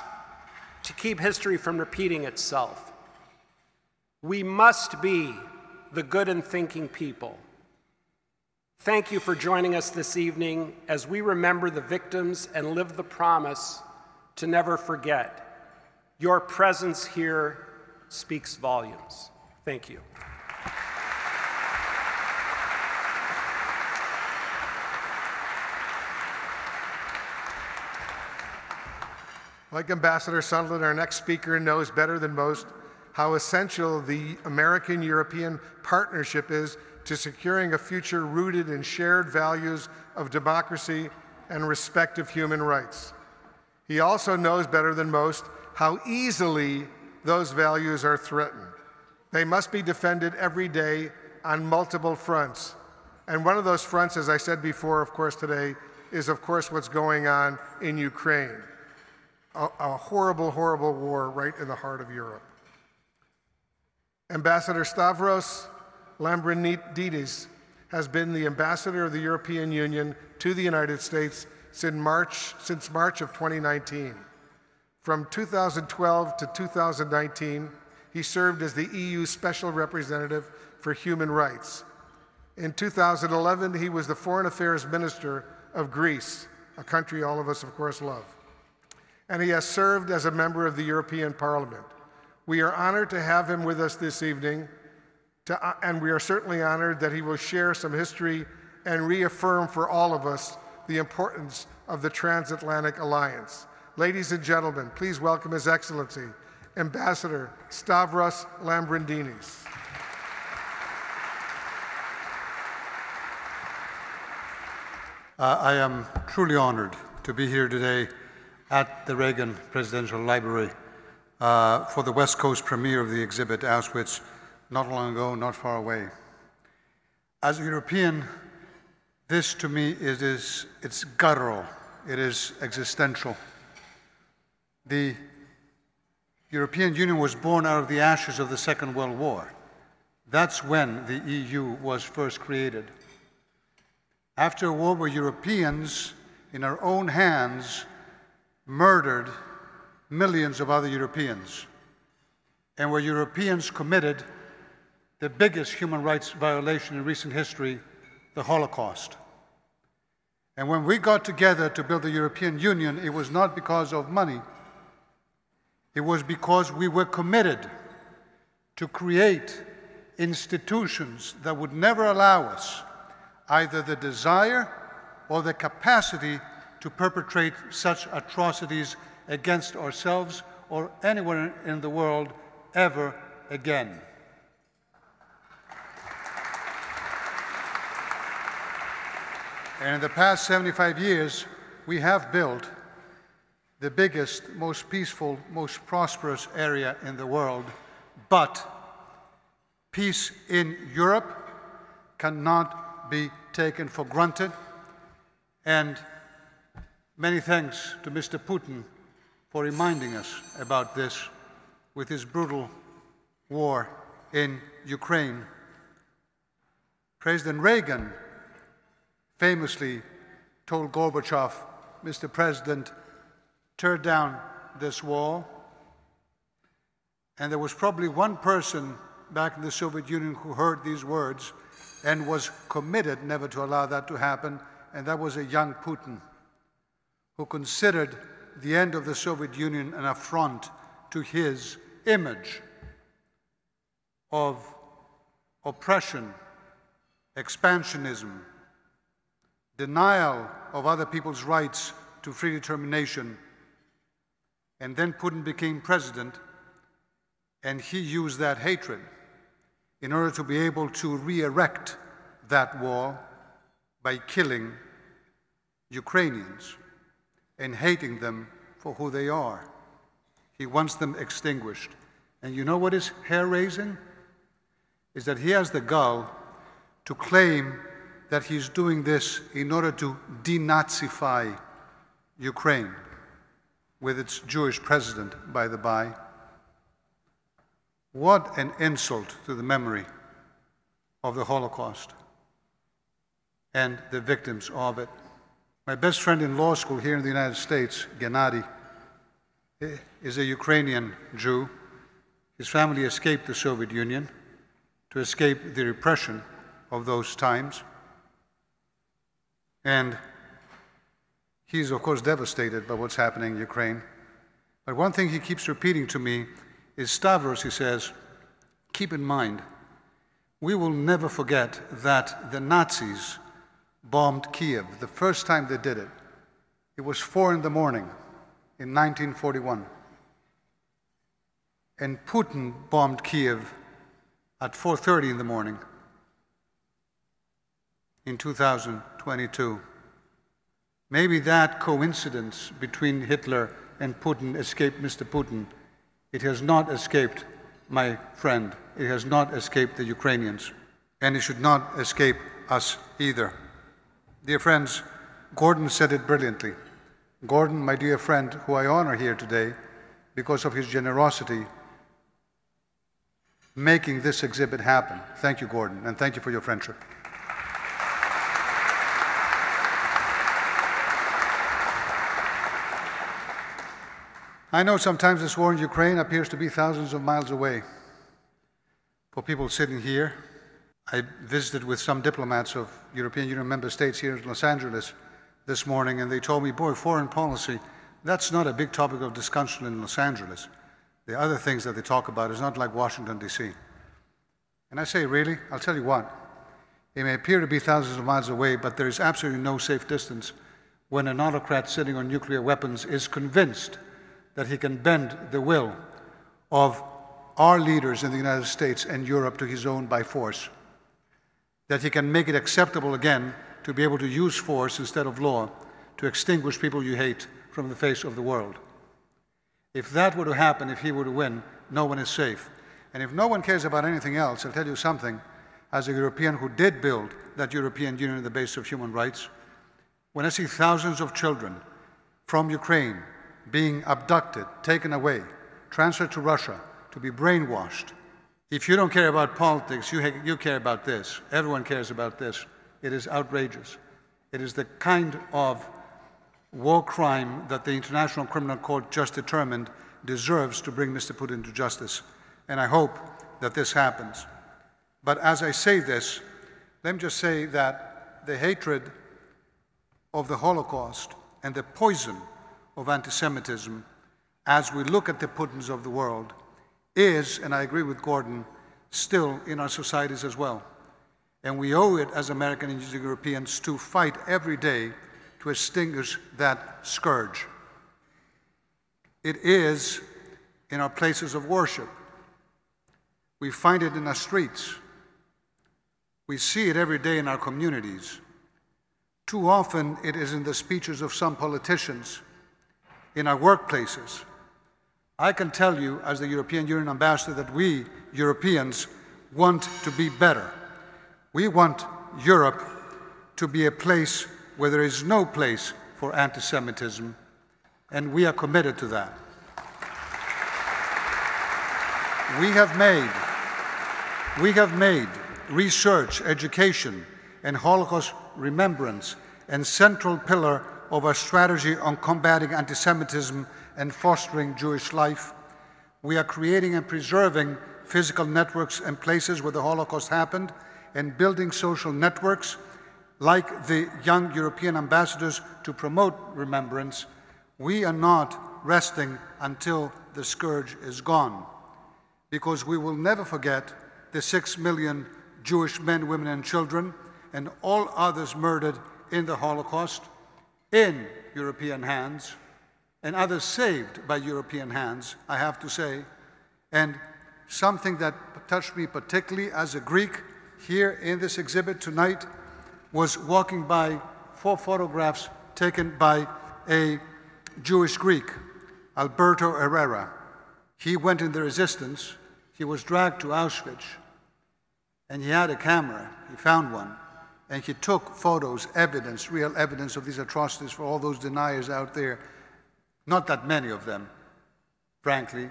to keep history from repeating itself. We must be the good and thinking people. Thank you for joining us this evening as we remember the victims and live the promise to never forget. Your presence here speaks volumes. Thank you. Like Ambassador Sondland, our next speaker knows better than most how essential the American European partnership is to securing a future rooted in shared values of democracy and respect of human rights. He also knows better than most how easily those values are threatened. They must be defended every day on multiple fronts. And one of those fronts, as I said before, of course, today, is of course what's going on in Ukraine a, a horrible, horrible war right in the heart of Europe. Ambassador Stavros Lambrinidis has been the ambassador of the European Union to the United States since March, since March of 2019. From 2012 to 2019, he served as the EU Special Representative for Human Rights. In 2011, he was the Foreign Affairs Minister of Greece, a country all of us, of course, love and he has served as a member of the European Parliament. We are honored to have him with us this evening, to, uh, and we are certainly honored that he will share some history and reaffirm for all of us the importance of the transatlantic alliance. Ladies and gentlemen, please welcome His Excellency, Ambassador Stavros Lambrinidis. Uh, I am truly honored to be here today at the Reagan Presidential Library uh, for the West Coast premiere of the exhibit Auschwitz not long ago, not far away. As a European, this to me is, is it's guttural, it is existential. The European Union was born out of the ashes of the Second World War. That's when the EU was first created. After a war where Europeans, in our own hands, murdered millions of other Europeans, and where Europeans committed the biggest human rights violation in recent history, the Holocaust. And when we got together to build the European Union, it was not because of money. It was because we were committed to create institutions that would never allow us either the desire or the capacity to perpetrate such atrocities against ourselves or anyone in the world ever again. And in the past 75 years, we have built the biggest, most peaceful, most prosperous area in the world. But peace in Europe cannot be taken for granted. And Many thanks to Mr. Putin for reminding us about this with his brutal war in Ukraine. President Reagan famously told Gorbachev, Mr. President, tear down this wall. And there was probably one person back in the Soviet Union who heard these words and was committed never to allow that to happen, and that was a young Putin who considered the end of the Soviet Union an affront to his image of oppression, expansionism, denial of other people's rights to free determination. And then Putin became president, And he used that hatred in order to be able to re erect that wall by killing Ukrainians and hating them for who they are. He wants them extinguished. And you know what is hair raising? Is that he has the gall to claim that he's doing this in order to denazify Ukraine with its Jewish president, by the by. What an insult to the memory of the Holocaust and the victims of it. My best friend in law school here in the United States, Gennady, eh, is a Ukrainian Jew. His family escaped the Soviet Union to escape the repression of those times. And he's, of course, devastated by what's happening in Ukraine. But one thing he keeps repeating to me is Stavros, he says, keep in mind, we will never forget that the Nazis bombed Kiev the first time they did it. It was four in the morning in 1941. And Putin bombed Kiev at 4:30 in the morning in 2022. Maybe that coincidence between Hitler and Putin escaped Mr. Putin it has not escaped my friend. It has not escaped the Ukrainians. And it should not escape us either. Dear friends, Gordon said it brilliantly. Gordon, my dear friend, who I honor here today because of his generosity making this exhibit happen. Thank you, Gordon, and thank you for your friendship. I know sometimes this war in Ukraine appears to be thousands of miles away. For people sitting here, I visited with some diplomats of European Union member states here in Los Angeles this morning, and they told me, boy, foreign policy, that's not a big topic of discussion in Los Angeles. The other things that they talk about is not like Washington, D.C. And I say, really? I'll tell you what. It may appear to be thousands of miles away, but there is absolutely no safe distance when an autocrat sitting on nuclear weapons is convinced that he can bend the will of our leaders in the United States and Europe to his own by force, that he can make it acceptable again to be able to use force instead of law to extinguish people you hate from the face of the world. If that were to happen, if he were to win, no one is safe. And if no one cares about anything else, I'll tell you something. As a European who did build that European Union on the basis of human rights, when I see thousands of children from Ukraine being abducted, taken away, transferred to Russia to be brainwashed. If you don't care about politics, you, you care about this. Everyone cares about this. It is outrageous. It is the kind of war crime that the International Criminal Court just determined deserves to bring Mr. Putin to justice. And I hope that this happens. But as I say this, let me just say that the hatred of the Holocaust and the poison of anti Semitism as we look at the Putins of the world is, and I agree with Gordon, still in our societies as well. And we owe it as Americans and Europeans to fight every day to extinguish that scourge. It is in our places of worship. We find it in our streets. We see it every day in our communities. Too often, it is in the speeches of some politicians in our workplaces. I can tell you, as the European Union ambassador, that we, Europeans, want to be better. We want Europe to be a place where there is no place for anti Semitism, and we are committed to that. We have made, we have made research, education, and Holocaust remembrance and central pillar of our strategy on combating anti Semitism and fostering Jewish life. We are creating and preserving physical networks and places where the Holocaust happened and building social networks like the young European ambassadors to promote remembrance. We are not resting until the scourge is gone because we will never forget the six million Jewish men, women, and children and all others murdered in the Holocaust in European hands and others saved by European hands, I have to say. And something that touched me particularly as a Greek here in this exhibit tonight was walking by four photographs taken by a Jewish Greek, Alberto Errera. He went in the resistance, he was dragged to Auschwitz, and he had a camera, he found one, and he took photos, evidence, real evidence of these atrocities for all those deniers out there. Not that many of them, frankly,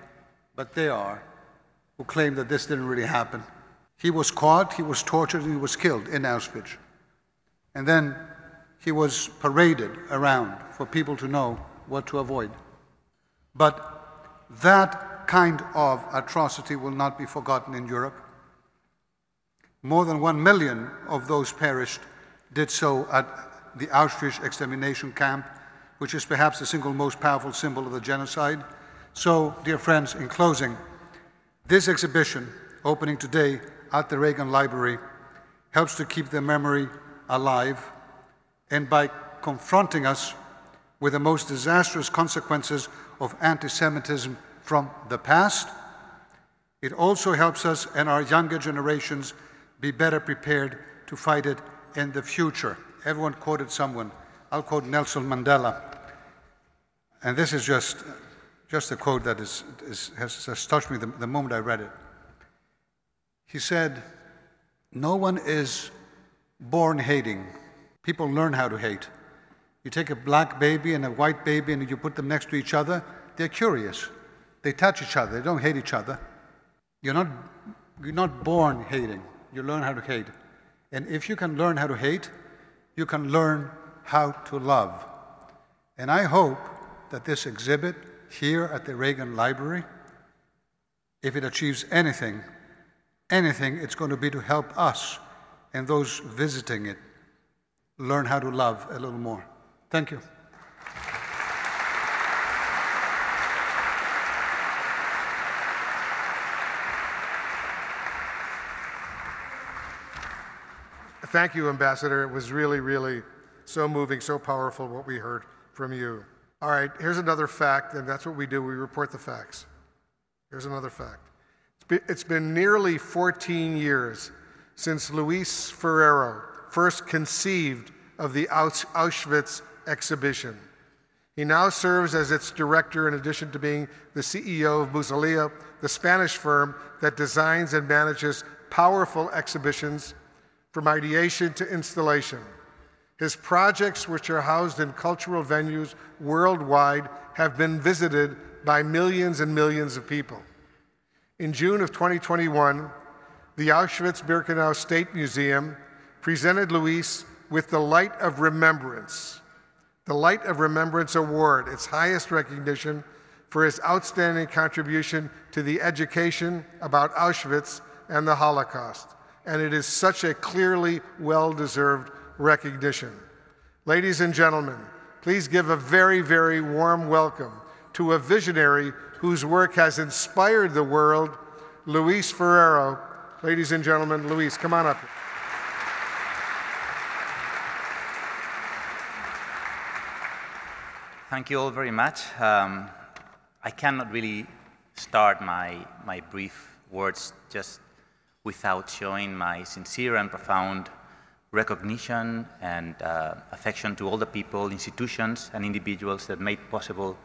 but they are, who claim that this didn't really happen. He was caught, he was tortured, and he was killed in Auschwitz. And then he was paraded around for people to know what to avoid. But that kind of atrocity will not be forgotten in Europe. More than one million of those perished did so at the Auschwitz extermination camp, which is perhaps the single most powerful symbol of the genocide. So, dear friends, in closing, this exhibition, opening today at the Reagan Library, helps to keep the memory alive, and by confronting us with the most disastrous consequences of anti Semitism from the past, it also helps us and our younger generations be better prepared to fight it in the future. Everyone quoted someone. I'll quote Nelson Mandela. And this is just, just a quote that is, is has, has, touched me the, the moment I read it. He said, No one is born hating. People learn how to hate. You take a black baby and a white baby and you put them next to each other, they're curious. They touch each other, they don't hate each other. You're not, you're not born hating, you learn how to hate. And if you can learn how to hate, you can learn how to love. And I hope that this exhibit here at the Reagan Library, if it achieves anything, anything, it's going to be to help us and those visiting it learn how to love a little more. Thank you. Thank you, Ambassador. It was really, really so moving, so powerful what we heard from you. All right, here's another fact, and that's what we do we report the facts. Here's another fact. It's been nearly 14 years since Luis Ferreiro first conceived of the Auschwitz exhibition. He now serves as its director in addition to being the CEO of Musealia, the Spanish firm that designs and manages powerful exhibitions from ideation to installation. His projects, which are housed in cultural venues worldwide, have been visited by millions and millions of people. In June of 2021, the Auschwitz Birkenau State Museum presented Luis with the Light of Remembrance, the Light of Remembrance Award, its highest recognition for his outstanding contribution to the education about Auschwitz and the Holocaust. And it is such a clearly well deserved recognition. Ladies and gentlemen, please give a very, very warm welcome to a visionary whose work has inspired the world, Luis Ferreiro. Ladies and gentlemen, Luis, come on up. Thank you all very much. Um, I cannot really start my, my brief words just without showing my sincere and profound recognition and uh, affection to all the people, institutions, and individuals that made possible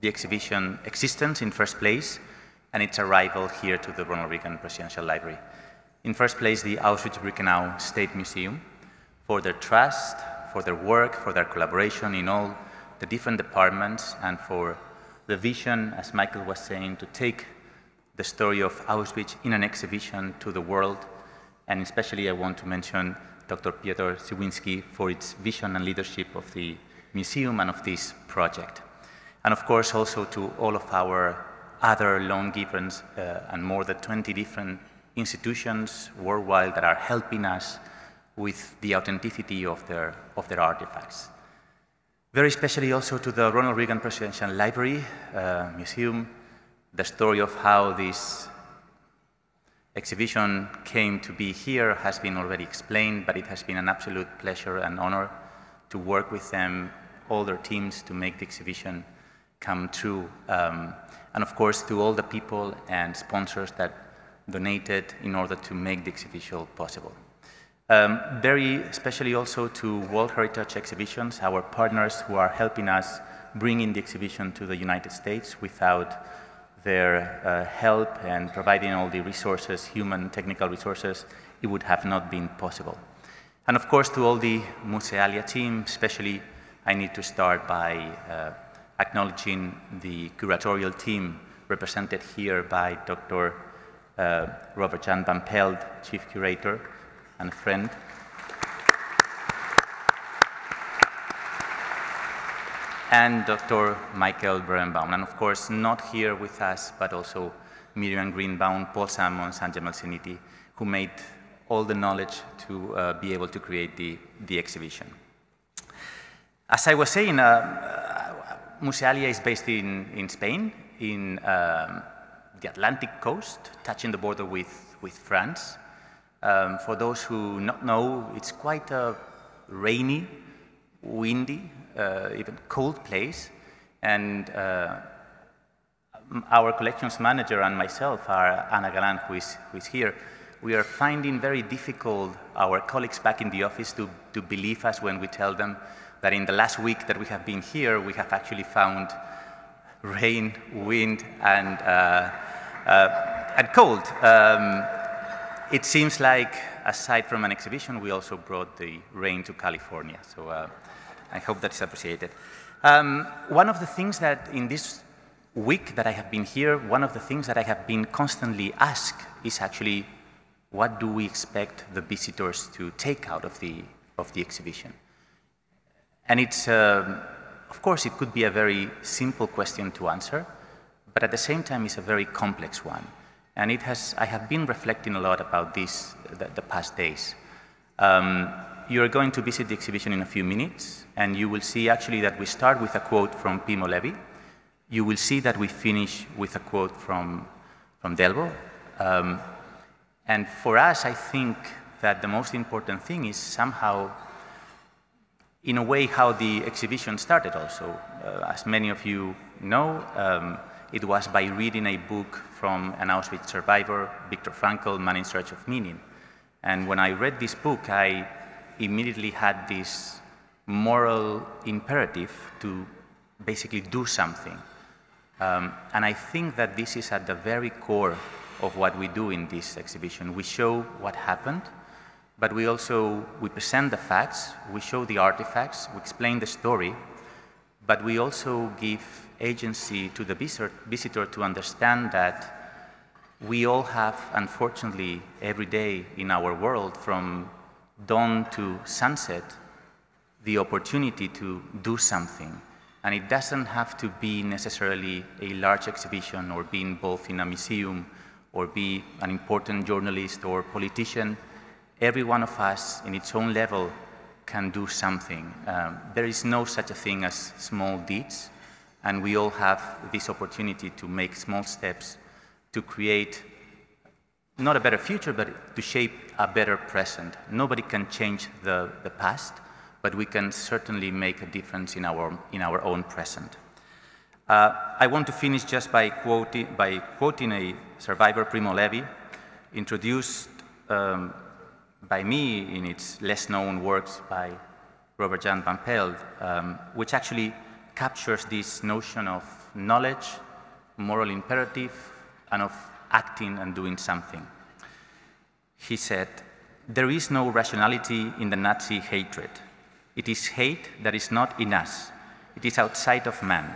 the exhibition existence in first place and its arrival here to the Ronald Reagan Presidential Library. In first place, the Auschwitz-Birkenau State Museum for their trust, for their work, for their collaboration in all the different departments and for the vision, as Michael was saying, to take the story of Auschwitz in an exhibition to the world. And especially I want to mention Dr. Piotr Cywiński for its vision and leadership of the museum and of this project. And of course also to all of our other loan givers uh, and more than 20 different institutions worldwide that are helping us with the authenticity of their, of their artifacts. Very especially also to the Ronald Reagan Presidential Library uh, Museum, the story of how this exhibition came to be here has been already explained, but it has been an absolute pleasure and honor to work with them, all their teams, to make the exhibition come true. Um, and of course, to all the people and sponsors that donated in order to make the exhibition possible. Um, very especially also to World Heritage Exhibitions, our partners who are helping us bring in the exhibition to the United States without their uh, help and providing all the resources, human technical resources, it would have not been possible. And of course, to all the Musealia team, especially, I need to start by uh, acknowledging the curatorial team represented here by Dr. Uh, Robert Jan van Pelt, Chief Curator and friend. And Dr. Michael Berenbaum. And of course, not here with us, but also Miriam Greenbaum, Paul Salmons, and Jamal Seniti, who made all the knowledge to uh, be able to create the, the exhibition. As I was saying, uh, uh, Musealia is based in, in Spain, in um, the Atlantic coast, touching the border with, with France. Um, for those who not know, it's quite a rainy, windy, even cold place. And uh, our collections manager and myself, are Ana Galan, who is, who is here, we are finding very difficult our colleagues back in the office to, to believe us when we tell them that in the last week that we have been here, we have actually found rain, wind, and, uh, uh, and cold. Um, it seems like, aside from an exhibition, we also brought the rain to California. So uh, I hope that is appreciated. Um, one of the things that in this week that I have been here, one of the things that I have been constantly asked is actually what do we expect the visitors to take out of the, of the exhibition? And it's, uh, of course, it could be a very simple question to answer, but at the same time, it's a very complex one. And it has, I have been reflecting a lot about this the, the past days. Um, you are going to visit the exhibition in a few minutes, and you will see actually that we start with a quote from Primo Levi. You will see that we finish with a quote from, from Delvaux. Um, and for us, I think that the most important thing is somehow, in a way, how the exhibition started also. Uh, as many of you know, um, it was by reading a book from an Auschwitz survivor, Viktor Frankl, Man in Search of Meaning. And when I read this book, I immediately had this moral imperative to basically do something. Um, and I think that this is at the very core of what we do in this exhibition. We show what happened, but we also we present the facts, we show the artifacts, we explain the story, but we also give agency to the visitor to understand that we all have, unfortunately, every day in our world, from dawn to sunset, the opportunity to do something. And it doesn't have to be necessarily a large exhibition or be involved in a museum or be an important journalist or politician. Every one of us, in its own level, can do something. Um, there is no such a thing as small deeds, and we all have this opportunity to make small steps to create not a better future, but to shape a better present. Nobody can change the, the past, but we can certainly make a difference in our, in our own present. Uh, I want to finish just by quoting, by quoting a survivor, Primo Levi, introduced um, by me in its less known works by Robert Jan van Pelt, um, which actually captures this notion of knowledge, moral imperative, and of acting and doing something. He said, There is no rationality in the Nazi hatred. It is hate that is not in us, it is outside of man.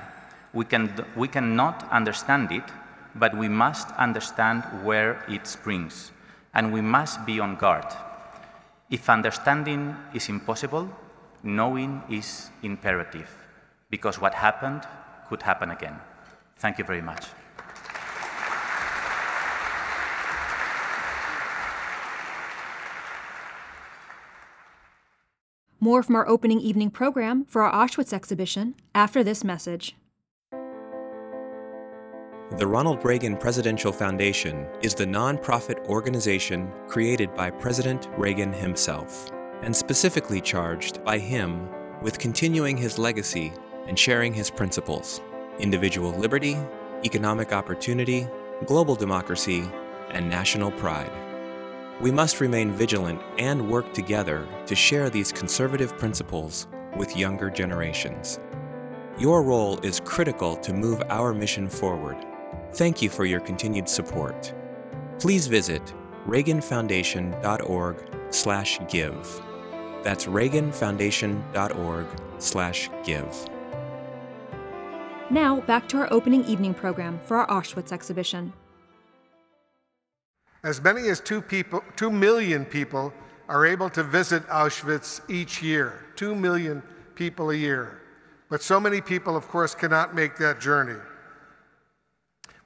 We, can, we cannot understand it, but we must understand where it springs, and we must be on guard. If understanding is impossible, knowing is imperative, because what happened could happen again. Thank you very much. More from our opening evening program for our Auschwitz exhibition after this message. The Ronald Reagan Presidential Foundation is the nonprofit organization created by President Reagan himself, and specifically charged by him with continuing his legacy and sharing his principles. individual liberty, economic opportunity, global democracy, and national pride. We must remain vigilant and work together to share these conservative principles with younger generations. Your role is critical to move our mission forward. Thank you for your continued support. Please visit reaganfoundation.org/give. That's reaganfoundation.org/give. Now, back to our opening evening program for our Auschwitz exhibition. As many as two, people, two million people are able to visit Auschwitz each year. Two million people a year. But so many people, of course, cannot make that journey.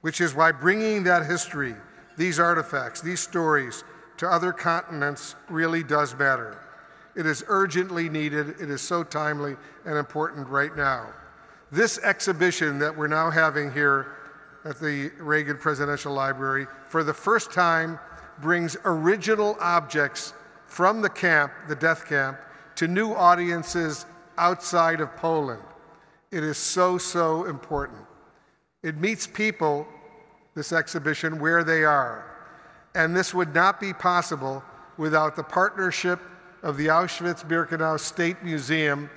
Which is why bringing that history, these artifacts, these stories to other continents really does matter. It is urgently needed, it is so timely and important right now. This exhibition that we're now having here at the Reagan Presidential Library for the first time brings original objects from the camp, the death camp, to new audiences outside of Poland. It is so, so important. It meets people, this exhibition, where they are. And this would not be possible without the partnership of the Auschwitz Birkenau State Museum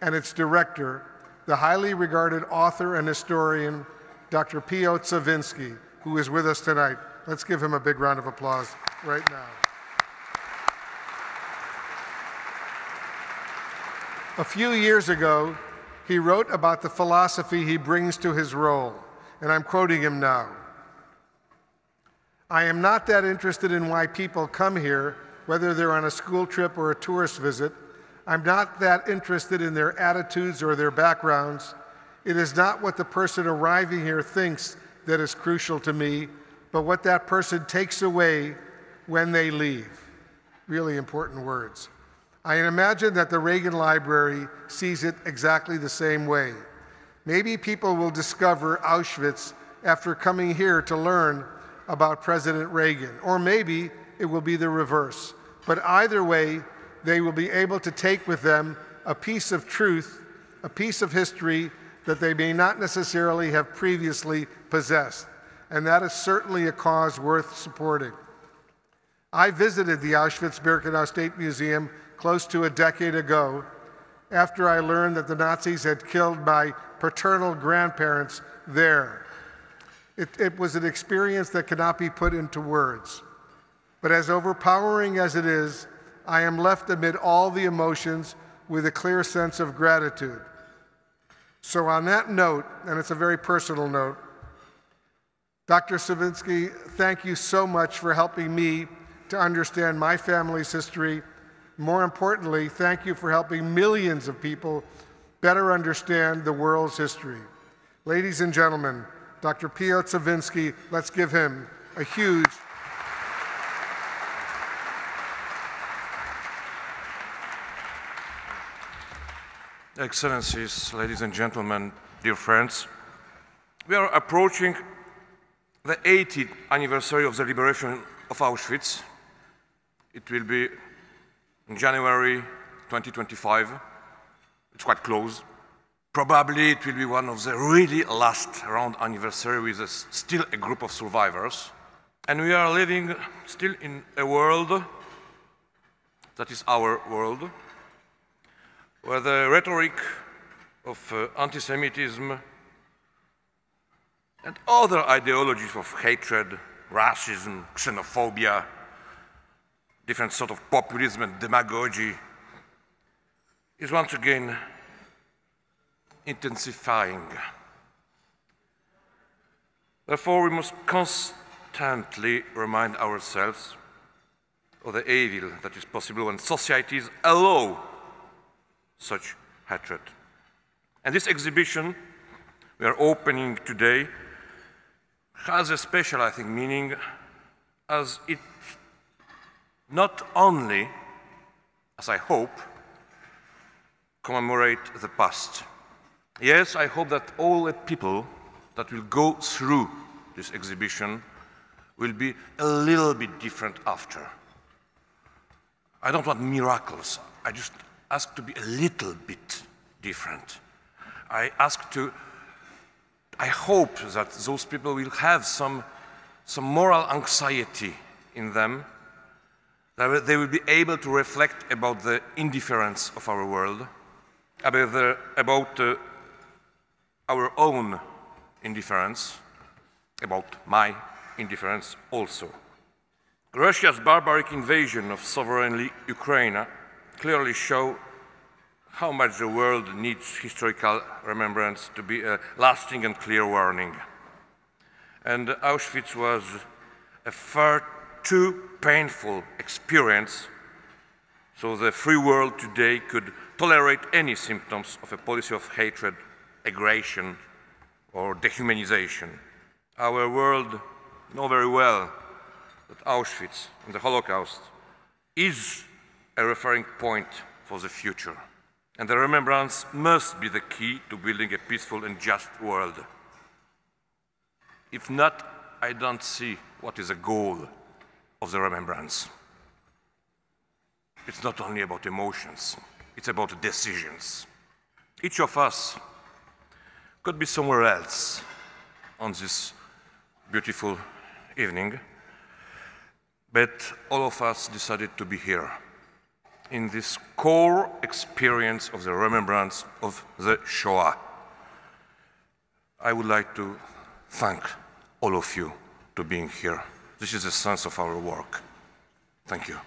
and its director, the highly regarded author and historian, Dr. Pio Cywiński, who is with us tonight. Let's give him a big round of applause right now. A few years ago, he wrote about the philosophy he brings to his role, and I'm quoting him now. I am not that interested in why people come here, whether they're on a school trip or a tourist visit. I'm not that interested in their attitudes or their backgrounds. It is not what the person arriving here thinks that is crucial to me, but what that person takes away when they leave. Really important words. I imagine that the Reagan Library sees it exactly the same way. Maybe people will discover Auschwitz after coming here to learn about President Reagan, or maybe it will be the reverse. But either way, they will be able to take with them a piece of truth, a piece of history that they may not necessarily have previously possessed. And that is certainly a cause worth supporting. I visited the Auschwitz Birkenau State Museum close to a decade ago after I learned that the Nazis had killed my paternal grandparents there. It, it, was an experience that cannot be put into words. But as overpowering as it is, I am left amid all the emotions with a clear sense of gratitude. So, on that note, and it's a very personal note, Dr. Cywiński, thank you so much for helping me to understand my family's history. More importantly, thank you for helping millions of people better understand the world's history. Ladies and gentlemen, Dr. Pio Cywiński, let's give him a huge Excellencies, ladies and gentlemen, dear friends, we are approaching the 80th anniversary of the liberation of Auschwitz. It will be in January 2025. It's quite close. Probably it will be one of the really last round anniversary with a, still a group of survivors. And we are living still in a world that is our world, where the rhetoric of uh, anti-Semitism and other ideologies of hatred, racism, xenophobia, different sort of populism and demagogy is once again intensifying. Therefore, we must constantly remind ourselves of the evil that is possible when societies allow such hatred. And this exhibition we are opening today has a special, I think, meaning as it not only, as I hope, commemorate the past. Yes, I hope that all the people that will go through this exhibition will be a little bit different after. I don't want miracles. I just ask to be a little bit different. I ask to I hope that those people will have some, some moral anxiety in them, that they will be able to reflect about the indifference of our world, about, the, about uh, our own indifference, about my indifference also. Russia's barbaric invasion of sovereignly Ukraine clearly show how much the world needs historical remembrance to be a lasting and clear warning. And Auschwitz was a far too painful experience so the free world today could tolerate any symptoms of a policy of hatred, aggression, or dehumanization. Our world know very well that Auschwitz and the Holocaust is a referring point for the future. And the remembrance must be the key to building a peaceful and just world. If not, I don't see what is the goal of the remembrance. It's not only about emotions, it's about decisions. Each of us could be somewhere else on this beautiful evening, but all of us decided to be here in this core experience of the remembrance of the Shoah. I would like to thank all of you to being here. This is the sense of our work. Thank you.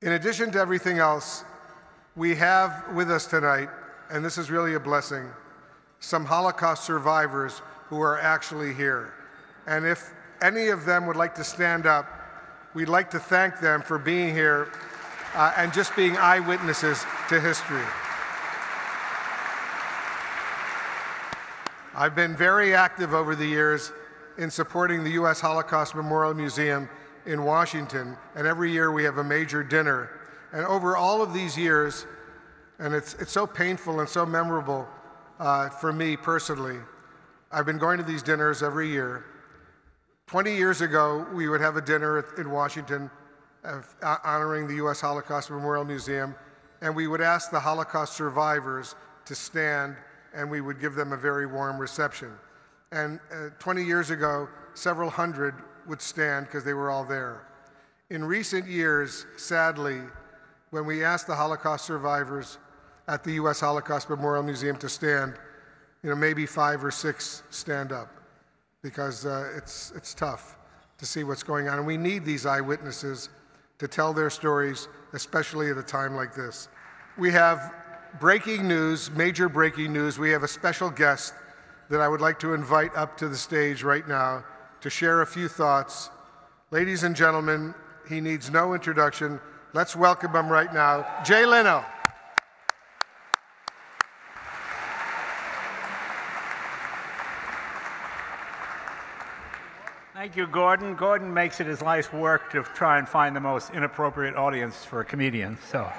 In addition to everything else, we have with us tonight, and this is really a blessing, some Holocaust survivors who are actually here. And if any of them would like to stand up, we'd like to thank them for being here uh, and just being eyewitnesses to history. I've been very active over the years in supporting the U.S. Holocaust Memorial Museum in Washington, and every year we have a major dinner. And over all of these years, and it's, it's so painful and so memorable uh, for me personally, I've been going to these dinners every year. 20 years ago, we would have a dinner in Washington uh, honoring the U.S. Holocaust Memorial Museum, and we would ask the Holocaust survivors to stand and we would give them a very warm reception. And uh, 20 years ago, several hundred would stand because they were all there. In recent years, sadly, when we asked the Holocaust survivors at the U.S. Holocaust Memorial Museum to stand, you know, maybe five or six stand up because uh, it's, it's tough to see what's going on. And we need these eyewitnesses to tell their stories, especially at a time like this. We have breaking news, major breaking news. We have a special guest that I would like to invite up to the stage right now to share a few thoughts. Ladies and gentlemen, he needs no introduction. Let's welcome him right now, Jay Leno. Thank you, Gordon. Gordon makes it his life's work to try and find the most inappropriate audience for a comedian. So,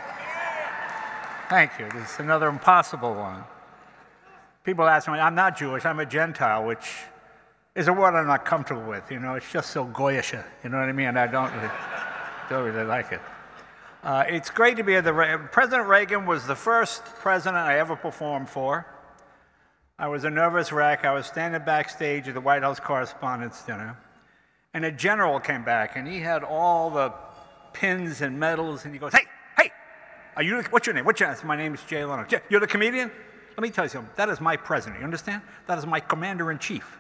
thank you. This is another impossible one. People ask me, I'm not Jewish, I'm a Gentile, which is a word I'm not comfortable with. You know, it's just so goyish. You know what I mean? I don't really, don't really like it. Uh, it's great to be at the. President Reagan was the first president I ever performed for. I was a nervous wreck. I was standing backstage at the White House Correspondents' Dinner, and a general came back, and he had all the pins and medals, and he goes, "Hey, hey, are you? What's your name? What's your name? My name is Jay Leno. You're the comedian. Let me tell you something. That is my president. You understand? That is my commander in chief.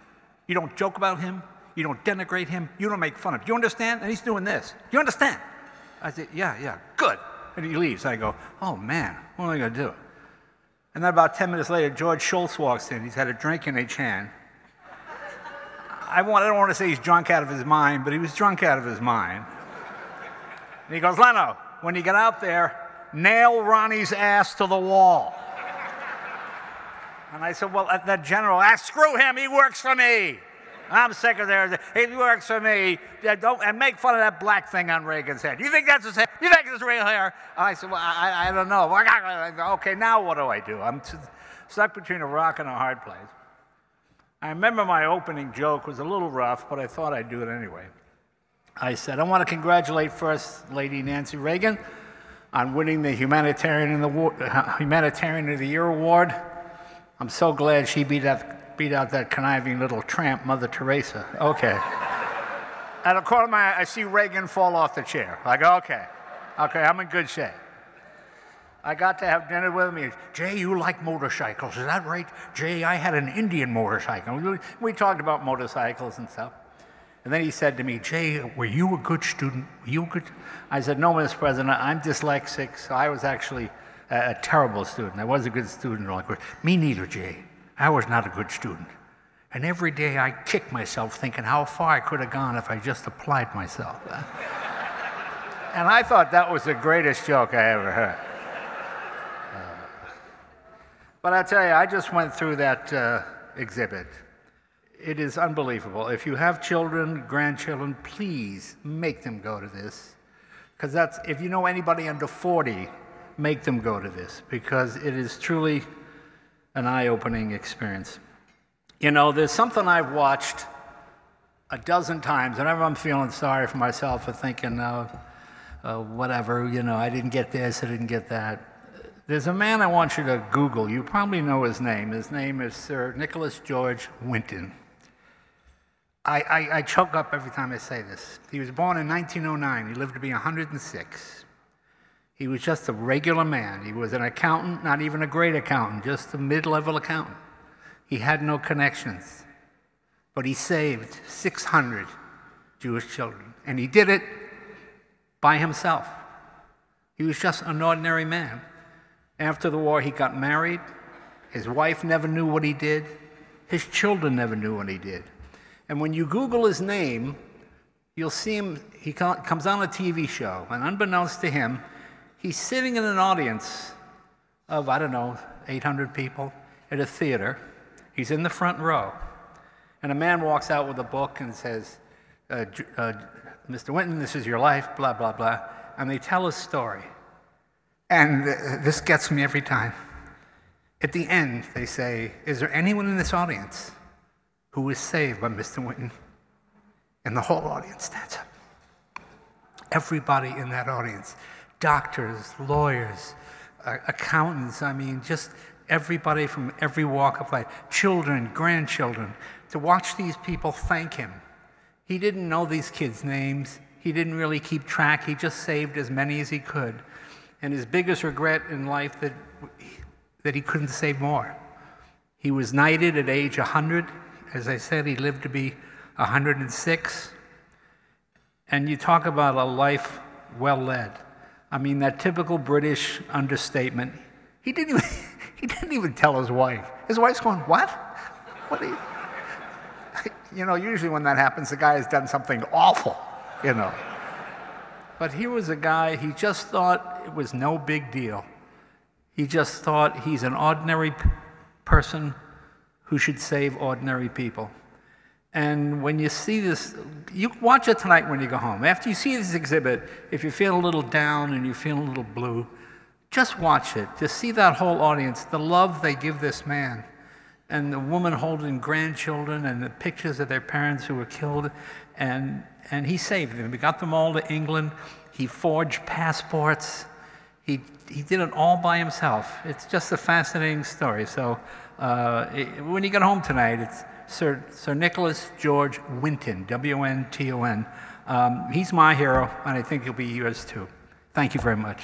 You don't joke about him. You don't denigrate him. You don't make fun of him. You understand? And he's doing this. You understand? I said, Yeah, yeah, good. And he leaves. I go, Oh man, what am I going to do? And then about 10 minutes later, George Shultz walks in. He's had a drink in each hand. I, want, I don't want to say he's drunk out of his mind, but he was drunk out of his mind. And he goes, Leno, when you get out there, nail Ronnie's ass to the wall. And I said, Well, the general, ah, screw him, he works for me. I'm secretary. He works for me. Don't, and make fun of that black thing on Reagan's head. You think that's his hair? You think it's real hair? I said, Well, I, I don't know. *laughs* Okay, now what do I do? I'm stuck between a rock and a hard place. I remember my opening joke was a little rough, but I thought I'd do it anyway. I said, I want to congratulate First Lady Nancy Reagan on winning the Humanitarian, the, *laughs* Humanitarian of the Year award. I'm so glad she beat out, beat out that conniving little tramp, Mother Teresa. Okay. At a corner of my eye, I see Reagan fall off the chair. I go, okay, okay, I'm in good shape. I got to have dinner with him. Jay, you like motorcycles, is that right? Jay, I had an Indian motorcycle. We, talked about motorcycles and stuff. And then he said to me, Jay, were you a good student? Were you good? I said, no, Mr. President, I'm dyslexic, so I was actually a, a terrible student. I was a good student. Like, me neither, Jay. I was not a good student. And every day I kick myself thinking how far I could have gone if I just applied myself. *laughs* and I thought that was the greatest joke I ever heard. But I tell you, I just went through that uh, exhibit. It is unbelievable. If you have children, grandchildren, please make them go to this. Because that's, if you know anybody under 40, make them go to this because it is truly an eye opening experience. You know, there's something I've watched a dozen times. Whenever I'm feeling sorry for myself for thinking, oh, uh, whatever, you know, I didn't get this, I didn't get that. There's a man I want you to Google. You probably know his name. His name is Sir Nicholas George Winton. I, I, I choke up every time I say this. He was born in 1909. He lived to be 106. He was just a regular man. He was an accountant, not even a great accountant, just a mid level accountant. He had no connections, but he saved 600 Jewish children. And he did it by himself. He was just an ordinary man. After the war, he got married. His wife never knew what he did. His children never knew what he did. And when you Google his name, you'll see him, he comes on a TV show, and unbeknownst to him, he's sitting in an audience of, I don't know, 800 people at a theater He's in the front row. And a man walks out with a book and says, uh, uh, Mr. Winton, this is your life, blah, blah, blah. And they tell a story. And this gets me every time. At the end, they say, Is there anyone in this audience who was saved by Mr. Winton? And the whole audience stands up. Everybody in that audience doctors, lawyers, uh, accountants, I mean, just everybody from every walk of life, children, grandchildren, to watch these people thank him. He didn't know these kids' names. He didn't really keep track. He just saved as many as he could. And his biggest regret in life that, that he couldn't save more. He was knighted at age 100. As I said, he lived to be 106. And you talk about a life well led. I mean, that typical British understatement. He didn't even, *laughs* he didn't even tell his wife. His wife's going, What? What you? *laughs* You know, usually when that happens, the guy has done something awful, you know. But here was a guy, he just thought it was no big deal. He just thought he's an ordinary person who should save ordinary people. And when you see this, you watch it tonight when you go home. After you see this exhibit, if you feel a little down and you feel a little blue, just watch it. To see that whole audience, the love they give this man, and the woman holding grandchildren, and the pictures of their parents who were killed, and, and he saved them. He got them all to England. He forged passports. He, he did it all by himself. It's just a fascinating story. So uh, it, when you get home tonight, it's Sir, Sir Nicholas George Winton, W N T O N. Um, he's my hero, and I think he'll be yours too. Thank you very much.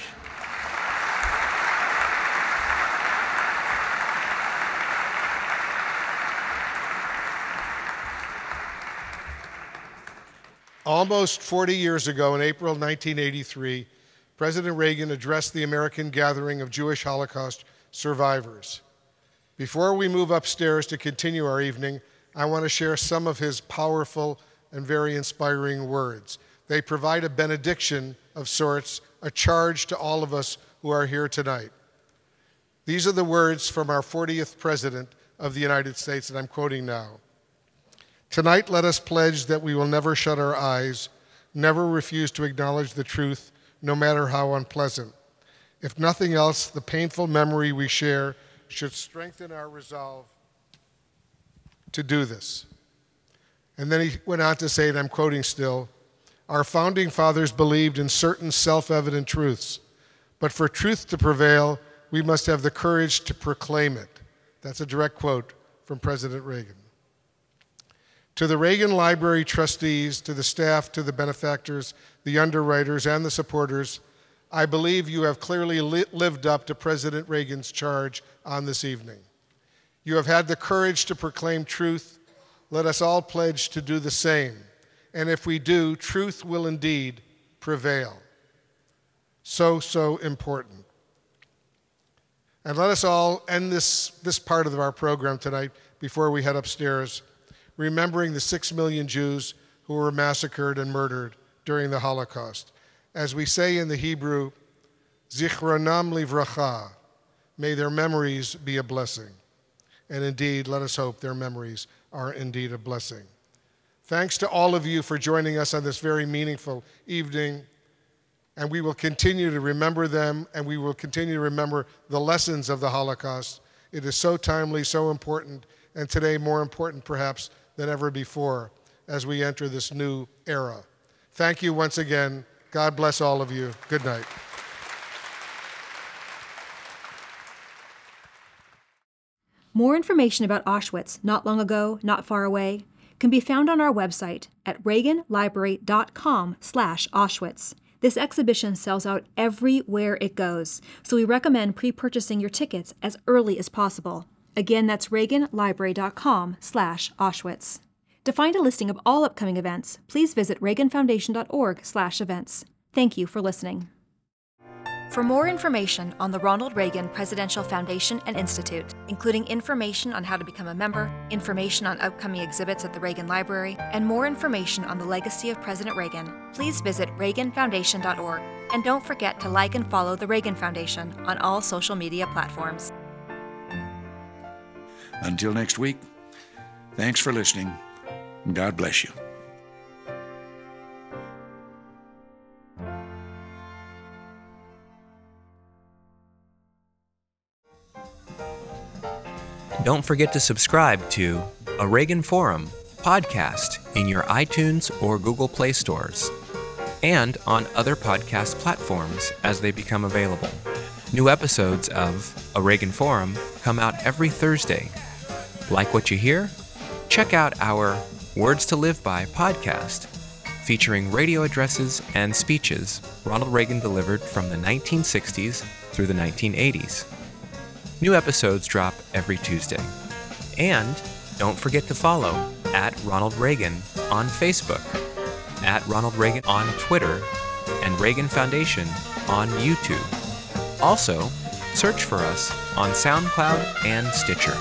Almost 40 years ago, in April 1983, President Reagan addressed the American gathering of Jewish Holocaust survivors. Before we move upstairs to continue our evening, I want to share some of his powerful and very inspiring words. They provide a benediction of sorts, a charge to all of us who are here tonight. These are the words from our 40th President of the United States that I'm quoting now. Tonight, let us pledge that we will never shut our eyes, never refuse to acknowledge the truth, no matter how unpleasant. If nothing else, the painful memory we share should strengthen our resolve to do this. And then he went on to say, and I'm quoting still, Our founding fathers believed in certain self evident truths, but for truth to prevail, we must have the courage to proclaim it. That's a direct quote from President Reagan. To the Reagan Library trustees, to the staff, to the benefactors, the underwriters, and the supporters, I believe you have clearly li- lived up to President Reagan's charge on this evening. You have had the courage to proclaim truth. Let us all pledge to do the same. And if we do, truth will indeed prevail. So, so important. And let us all end this, this part of our program tonight before we head upstairs, remembering the six million Jews who were massacred and murdered during the Holocaust. As we say in the Hebrew, Zichronam livracha, may their memories be a blessing. And indeed, let us hope their memories are indeed a blessing. Thanks to all of you for joining us on this very meaningful evening and we will continue to remember them, and we will continue to remember the lessons of the Holocaust. It is so timely, so important, and today more important perhaps than ever before as we enter this new era. Thank you once again. God bless all of you. Good night. More information about Auschwitz, not long ago, not far away, can be found on our website at reaganlibrary.com/auschwitz. This exhibition sells out everywhere it goes, so we recommend pre-purchasing your tickets as early as possible. Again, that's reaganlibrary.com slash Auschwitz. To find a listing of all upcoming events, please visit reaganfoundation.org slash events. Thank you for listening. For more information on the Ronald Reagan Presidential Foundation and Institute, including information on how to become a member, information on upcoming exhibits at the Reagan Library, and more information on the legacy of President Reagan, please visit reaganfoundation.org. And don't forget to like and follow the Reagan Foundation on all social media platforms. Until next week, thanks for listening. and God bless you. Don't forget to subscribe to A Reagan Forum podcast in your iTunes or Google Play stores and on other podcast platforms as they become available. New episodes of A Reagan Forum come out every Thursday. Like what you hear? Check out our Words to Live By podcast, featuring radio addresses and speeches Ronald Reagan delivered from the 1960s through the 1980s. New episodes drop every Tuesday. And don't forget to follow at Ronald Reagan on Facebook, at Ronald Reagan on Twitter, and Reagan Foundation on YouTube. Also, search for us on SoundCloud and Stitcher.